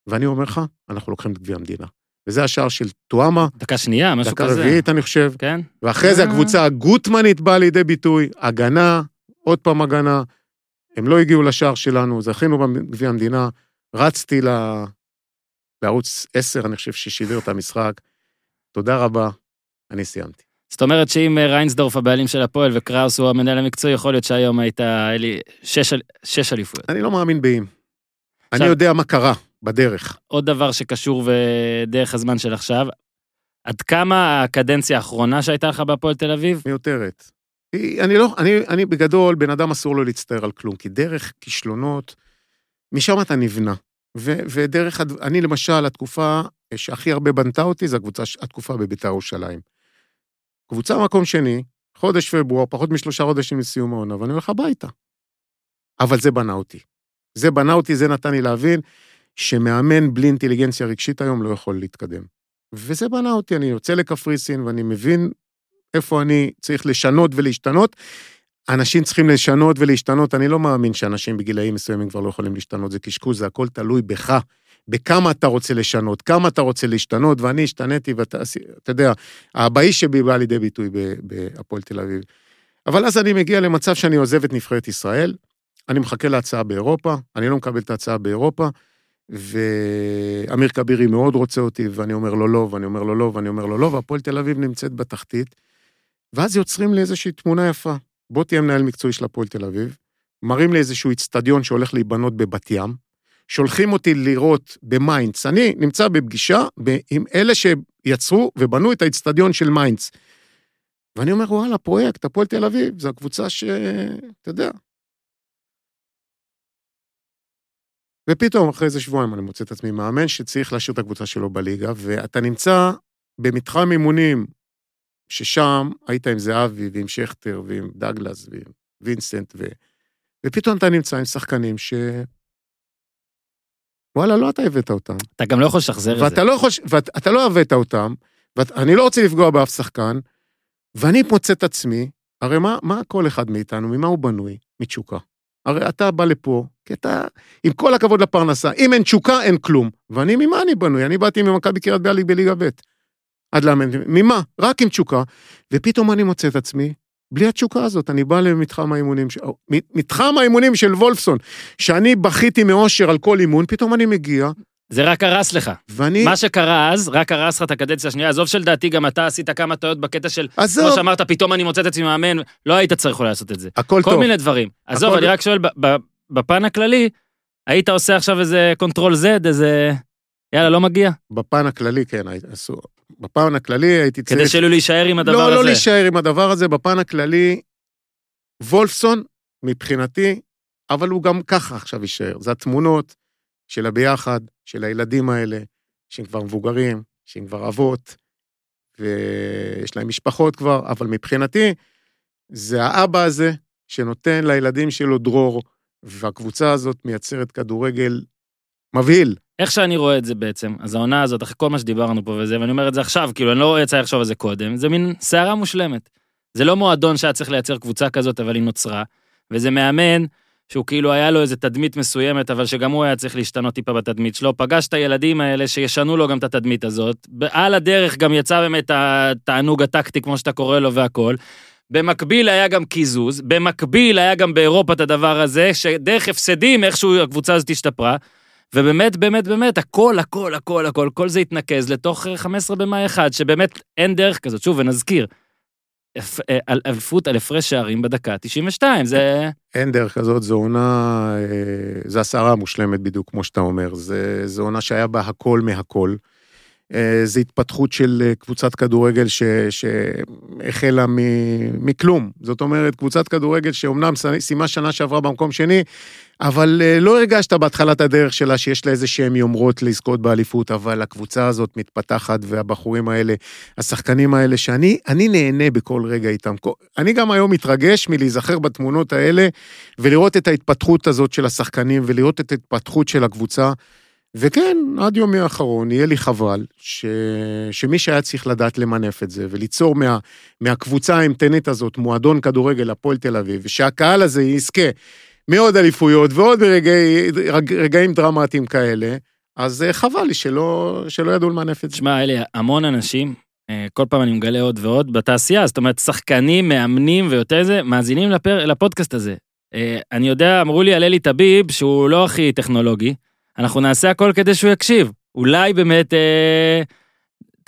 ואני אומר לך, אנחנו לוקחים את גביע המדינה. וזה השער של טואמה. דקה שנייה, משהו דקה כזה. דקה רביעית, אני חושב. כן. ואחרי זה אה. הקבוצה הגוטמנית באה לידי ביטוי, הגנה, עוד פעם הגנה. הם לא הגיעו לשער שלנו, זכינו בגביע המדינה. רצתי ל... לערוץ 10, אני חושב, ששידר את המשחק. תודה רבה, אני סיימתי. זאת אומרת שאם אה, ריינסדורף הבעלים של הפועל וקראוס הוא המנהל המקצועי, יכול להיות שהיום היית, אלי, שש, שש אליפויות. אני לא מאמין באם. אני יודע מה קרה בדרך. עוד דבר שקשור ודרך הזמן של עכשיו, עד כמה הקדנציה האחרונה שהייתה לך בהפועל תל אביב? מיותרת. אני לא, אני, אני בגדול, בן אדם אסור לו להצטער על כלום, כי דרך כישלונות, משם אתה נבנה. ו, ודרך, אני למשל, התקופה שהכי הרבה בנתה אותי, הקבוצה, התקופה בביתר ירושלים. קבוצה מקום שני, חודש פברואר, פחות משלושה חודשים לסיום העונה, ואני הולך הביתה. אבל זה בנה אותי. זה בנה אותי, זה נתן לי להבין שמאמן בלי אינטליגנציה רגשית היום לא יכול להתקדם. וזה בנה אותי, אני יוצא לקפריסין ואני מבין איפה אני צריך לשנות ולהשתנות. אנשים צריכים לשנות ולהשתנות, אני לא מאמין שאנשים בגילאים מסוימים כבר לא יכולים להשתנות, זה קשקוש, זה הכל תלוי בך. בכמה אתה רוצה לשנות, כמה אתה רוצה להשתנות, ואני השתניתי, ואתה אתה יודע, הבאיש שבי בא לידי ביטוי בהפועל תל אביב. אבל אז אני מגיע למצב שאני עוזב את נבחרת ישראל, אני מחכה להצעה באירופה, אני לא מקבל את ההצעה באירופה, ואמיר כבירי מאוד רוצה אותי, ואני אומר לו לא, ואני אומר לו לא, ואני אומר לו לא, והפועל תל אביב נמצאת בתחתית. ואז יוצרים לי איזושהי תמונה יפה. בוא תהיה מנהל מקצועי של הפועל תל אביב, מראים לי איזשהו איצטדיון שהולך להיבנות בבת ים, שולחים אותי לראות במיינץ. אני נמצא בפגישה עם אלה שיצרו ובנו את האיצטדיון של מיינץ. ואני אומר, וואלה, פרויקט, הפועל תל אביב, זו הקבוצה ש... אתה יודע. ופתאום, אחרי איזה שבועיים, אני מוצא את עצמי מאמן שצריך להשאיר את הקבוצה שלו בליגה, ואתה נמצא במתחם אימונים, ששם היית עם זהבי ועם שכטר ועם דגלס ועם וינסנט, ו... ופתאום אתה נמצא עם שחקנים ש... וואלה, לא אתה הבאת אותם. אתה גם לא יכול לשחזר את זה. ואתה לא יכול, ואתה לא הבאת אותם, ואני לא רוצה לפגוע באף שחקן, ואני מוצא את עצמי, הרי מה, מה כל אחד מאיתנו, ממה הוא בנוי? מתשוקה. הרי אתה בא לפה, כי אתה, עם כל הכבוד לפרנסה, אם אין תשוקה, אין כלום. ואני, ממה אני בנוי? אני באתי ממכבי קריית ביאליק בליגה ב'. עד לאמן, ממה? רק עם תשוקה. ופתאום אני מוצא את עצמי, בלי התשוקה הזאת, אני בא למתחם האימונים, מתחם האימונים של וולפסון, שאני בכיתי מאושר על כל אימון, פתאום אני מגיע, זה רק הרס לך. ואני... מה שקרה אז, רק הרס לך את הקדנציה השנייה. עזוב שלדעתי גם אתה עשית כמה טעויות בקטע של... עזוב. כמו שאמרת, פתאום אני מוצא את עצמי מאמן, לא היית צריך אולי לעשות את זה. הכל כל טוב. כל מיני דברים. עזוב, הכל... אני רק שואל, בפן הכללי, היית עושה עכשיו איזה control Z, איזה... יאללה, לא מגיע? בפן הכללי, כן, עשו. בפן הכללי הייתי צריך... כדי שלא להישאר עם הדבר לא, הזה. לא, לא להישאר עם הדבר הזה, בפן הכללי, וולפסון, מבחינתי, אבל הוא גם ככה עכשיו יישאר. זה התמונות של הביחד, של הילדים האלה, שהם כבר מבוגרים, שהם כבר אבות, ויש להם משפחות כבר, אבל מבחינתי, זה האבא הזה שנותן לילדים שלו דרור, והקבוצה הזאת מייצרת כדורגל מבהיל. איך שאני רואה את זה בעצם, אז העונה הזאת, אחרי כל מה שדיברנו פה וזה, ואני אומר את זה עכשיו, כאילו, אני לא יצא לחשוב על זה קודם, זה מין סערה מושלמת. זה לא מועדון שהיה צריך לייצר קבוצה כזאת, אבל היא נוצרה, וזה מאמן שהוא כאילו היה לו איזה תדמית מסוימת, אבל שגם הוא היה צריך להשתנות טיפה בתדמית שלו. פגש את הילדים האלה שישנו לו גם את התדמית הזאת. על הדרך גם יצא באמת התענוג הטקטי, כמו שאתה קורא לו והכל. במקביל היה גם קיזוז, במקביל היה גם באירופה את הדבר הזה, שדרך הפסדים איכשהו הקבוצה הזאת השתפרה. ובאמת, באמת, באמת, הכל, הכל, הכל, הכל, כל זה התנקז לתוך 15 במאי אחד, שבאמת אין דרך כזאת. שוב, ונזכיר, אה, אליפות על הפרש שערים בדקה 92, זה... אין דרך כזאת, זו עונה, אה, זו הסערה מושלמת בדיוק, כמו שאתה אומר. זו עונה שהיה בה הכל מהכל. אה, זו התפתחות של קבוצת כדורגל שהחלה מכלום. זאת אומרת, קבוצת כדורגל שאומנם סיימה שנה שעברה במקום שני, אבל אה, לא הרגשת בהתחלת הדרך שלה שיש לה איזה שהם יומרות לזכות באליפות, אבל הקבוצה הזאת מתפתחת, והבחורים האלה, השחקנים האלה, שאני אני נהנה בכל רגע איתם. אני גם היום מתרגש מלהיזכר בתמונות האלה, ולראות את ההתפתחות הזאת של השחקנים, ולראות את ההתפתחות של הקבוצה. וכן, עד יומי האחרון, יהיה לי חבל ש... שמי שהיה צריך לדעת למנף את זה, וליצור מה... מהקבוצה האימתנית הזאת, מועדון כדורגל, הפועל תל אביב, ושהקהל הזה יזכה מעוד אליפויות ועוד ברגעים רגע, דרמטיים כאלה, אז אה, חבל לי שלא, שלא ידעו למנף את זה. שמע, אלי, המון אנשים, אה, כל פעם אני מגלה עוד ועוד בתעשייה, זאת אומרת, שחקנים, מאמנים ויותר זה, מאזינים לפר, לפודקאסט הזה. אה, אני יודע, אמרו לי על אלי טביב, שהוא לא הכי טכנולוגי, אנחנו נעשה הכל כדי שהוא יקשיב. אולי באמת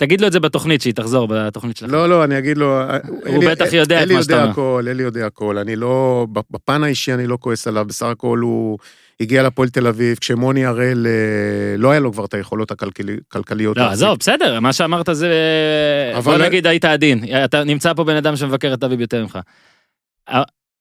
תגיד לו את זה בתוכנית, שהיא תחזור בתוכנית שלך. לא, לא, אני אגיד לו... הוא בטח יודע את מה שאתה אומר. אלי יודע הכל, אלי יודע הכל. אני לא... בפן האישי אני לא כועס עליו, בסך הכל הוא הגיע לפועל תל אביב, כשמוני הראל, אה, לא היה לו כבר את היכולות הכלכליות. לא, עזוב, בסדר, מה שאמרת זה... בוא נגיד, היית עדין. אתה נמצא פה בן אדם שמבקר את אביב יותר ממך.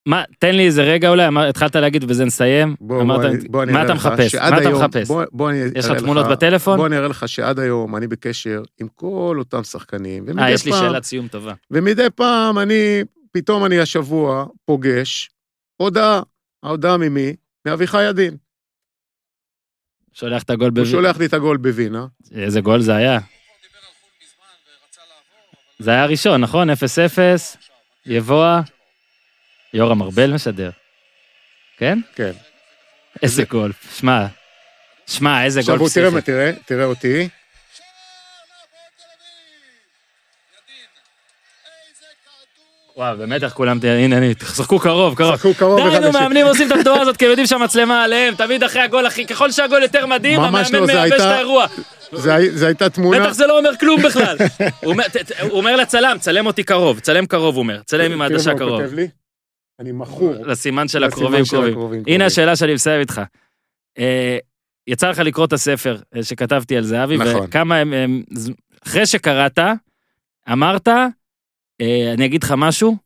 מה, תן לי איזה רגע אולי, אמר, התחלת להגיד ובזה נסיים. בוא, אמרת, בוא, בוא אני מה אתה מחפש? מה אתה מחפש? בוא, בוא אני יש לך תמונות לך, בטלפון? בוא אני אראה לך שעד היום אני בקשר עם כל אותם שחקנים. אה, יש לי שאלת סיום טובה. ומדי פעם אני, פתאום אני השבוע פוגש הודעה, ההודעה ממי? מאביחי ידין. שולח את הגול בווינה. הוא שולח לי את הגול בווינה. איזה גול זה היה? זה היה הראשון, נכון? 0-0, יבואה. יורם ארבל משדר. כן? כן. איזה גול, שמע, שמע, איזה גול. עכשיו תראה, תראה אותי. וואו, באמת איך כולם, הנה, הנה, תשחקו קרוב, קרוב. תשחקו קרוב. די, נו, מאמנים עושים את התנועה הזאת, כי הם יודעים שהמצלמה עליהם, תמיד אחרי הגול, אחי, ככל שהגול יותר מדהים, המאמן לא, מייבש את האירוע. זה הייתה תמונה... בטח זה לא אומר כלום בכלל. הוא אומר- לצלם, צלם אותי קרוב, צלם קרוב, הוא אומר. צלם עם העדשה תראה מה הוא קרוב. כותב לי. אני מכור. לסימן של הקרובים קרובים. הנה. השאלה שאני מסיים איתך. אה, יצא לך לקרוא את הספר אה, שכתבתי על זהבי, נכון. וכמה הם, הם, אחרי שקראת, אמרת, אה, אני אגיד לך משהו,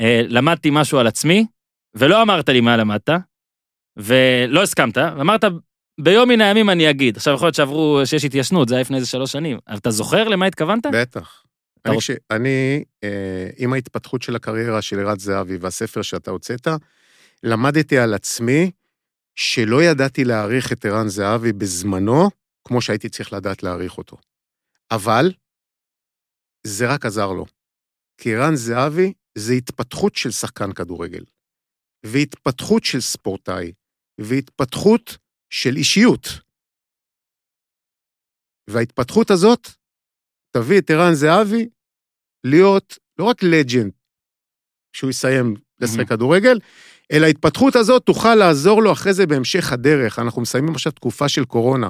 אה, למדתי משהו על עצמי, ולא אמרת לי מה למדת, ולא הסכמת, ואמרת, ביום מן הימים אני אגיד. עכשיו יכול להיות שעברו, שיש התיישנות, זה היה לפני איזה שלוש שנים, אבל אתה זוכר למה התכוונת? בטח. אני, כש- אני, אה, עם ההתפתחות של הקריירה של ערן זהבי והספר שאתה הוצאת, למדתי על עצמי שלא ידעתי להעריך את ערן זהבי בזמנו, כמו שהייתי צריך לדעת להעריך אותו. אבל זה רק עזר לו. כי ערן זהבי זה התפתחות של שחקן כדורגל, והתפתחות של ספורטאי, והתפתחות של אישיות. וההתפתחות הזאת תביא את ערן זהבי להיות לא רק לג'נד, כשהוא יסיים לשחק מהמם. כדורגל, אלא ההתפתחות הזאת תוכל לעזור לו אחרי זה בהמשך הדרך. אנחנו מסיימים עכשיו תקופה של קורונה.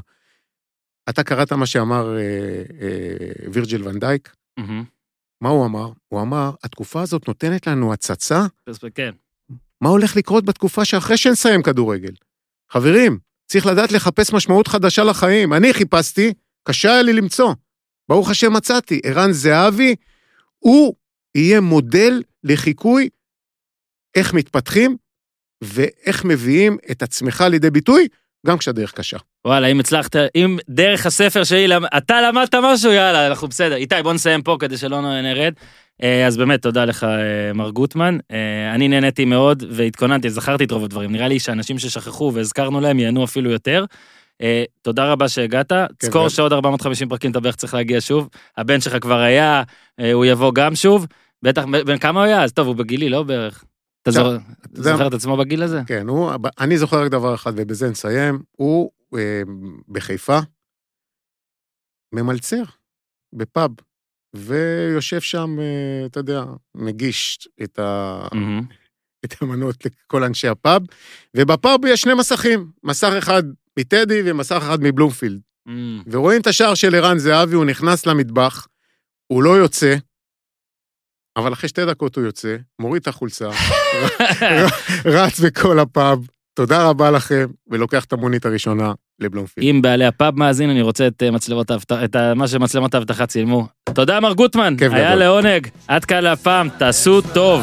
אתה קראת מה שאמר אה, אה, וירג'ל ונדייק? מהמם. מה הוא אמר? הוא אמר, התקופה הזאת נותנת לנו הצצה, כן. מה הולך לקרות בתקופה שאחרי שנסיים כדורגל. חברים, צריך לדעת לחפש משמעות חדשה לחיים. אני חיפשתי, קשה היה לי למצוא. ברוך השם מצאתי. ערן זהבי, הוא יהיה מודל לחיקוי איך מתפתחים ואיך מביאים את עצמך לידי ביטוי, גם כשהדרך קשה. וואלה, אם הצלחת, אם דרך הספר שלי, אתה למדת משהו, יאללה, אנחנו בסדר. איתי, בוא נסיים פה כדי שלא נרד. אה, אז באמת, תודה לך, אה, מר גוטמן. אה, אני נהניתי מאוד והתכוננתי, זכרתי את רוב הדברים. נראה לי שאנשים ששכחו והזכרנו להם ייהנו אפילו יותר. אה, תודה רבה שהגעת. תזכור ו- שעוד 450 פרקים אתה בערך צריך להגיע שוב. הבן שלך כבר היה, אה, הוא יבוא גם שוב. בטח, בן כמה הוא היה? אז טוב, הוא בגילי, לא בערך. אתה עכשיו, זוכר- את עצמו בגיל הזה? כן, אני זוכר רק דבר אחד, ובזה נסיים, הוא אה, בחיפה ממלצר בפאב, ויושב שם, אתה יודע, מגיש את, ה. את המנות לכל אנשי הפאב, ובפאב יש שני מסכים, מסך אחד מטדי ומסך אחד מבלומפילד. מהמם. ורואים את השער של ערן זהבי, הוא נכנס למטבח, הוא לא יוצא, אבל אחרי שתי דקות הוא יוצא, מוריד את החולצה, רץ בכל הפאב, תודה רבה לכם, ולוקח את המונית הראשונה לבלומפילד. אם בעלי הפאב מאזין, אני רוצה את אה, מצלמות האבטחה, את מה שמצלמות האבטחה צילמו. תודה, מר גוטמן, היה. לעונג. עד כאן להפעם, תעשו טוב.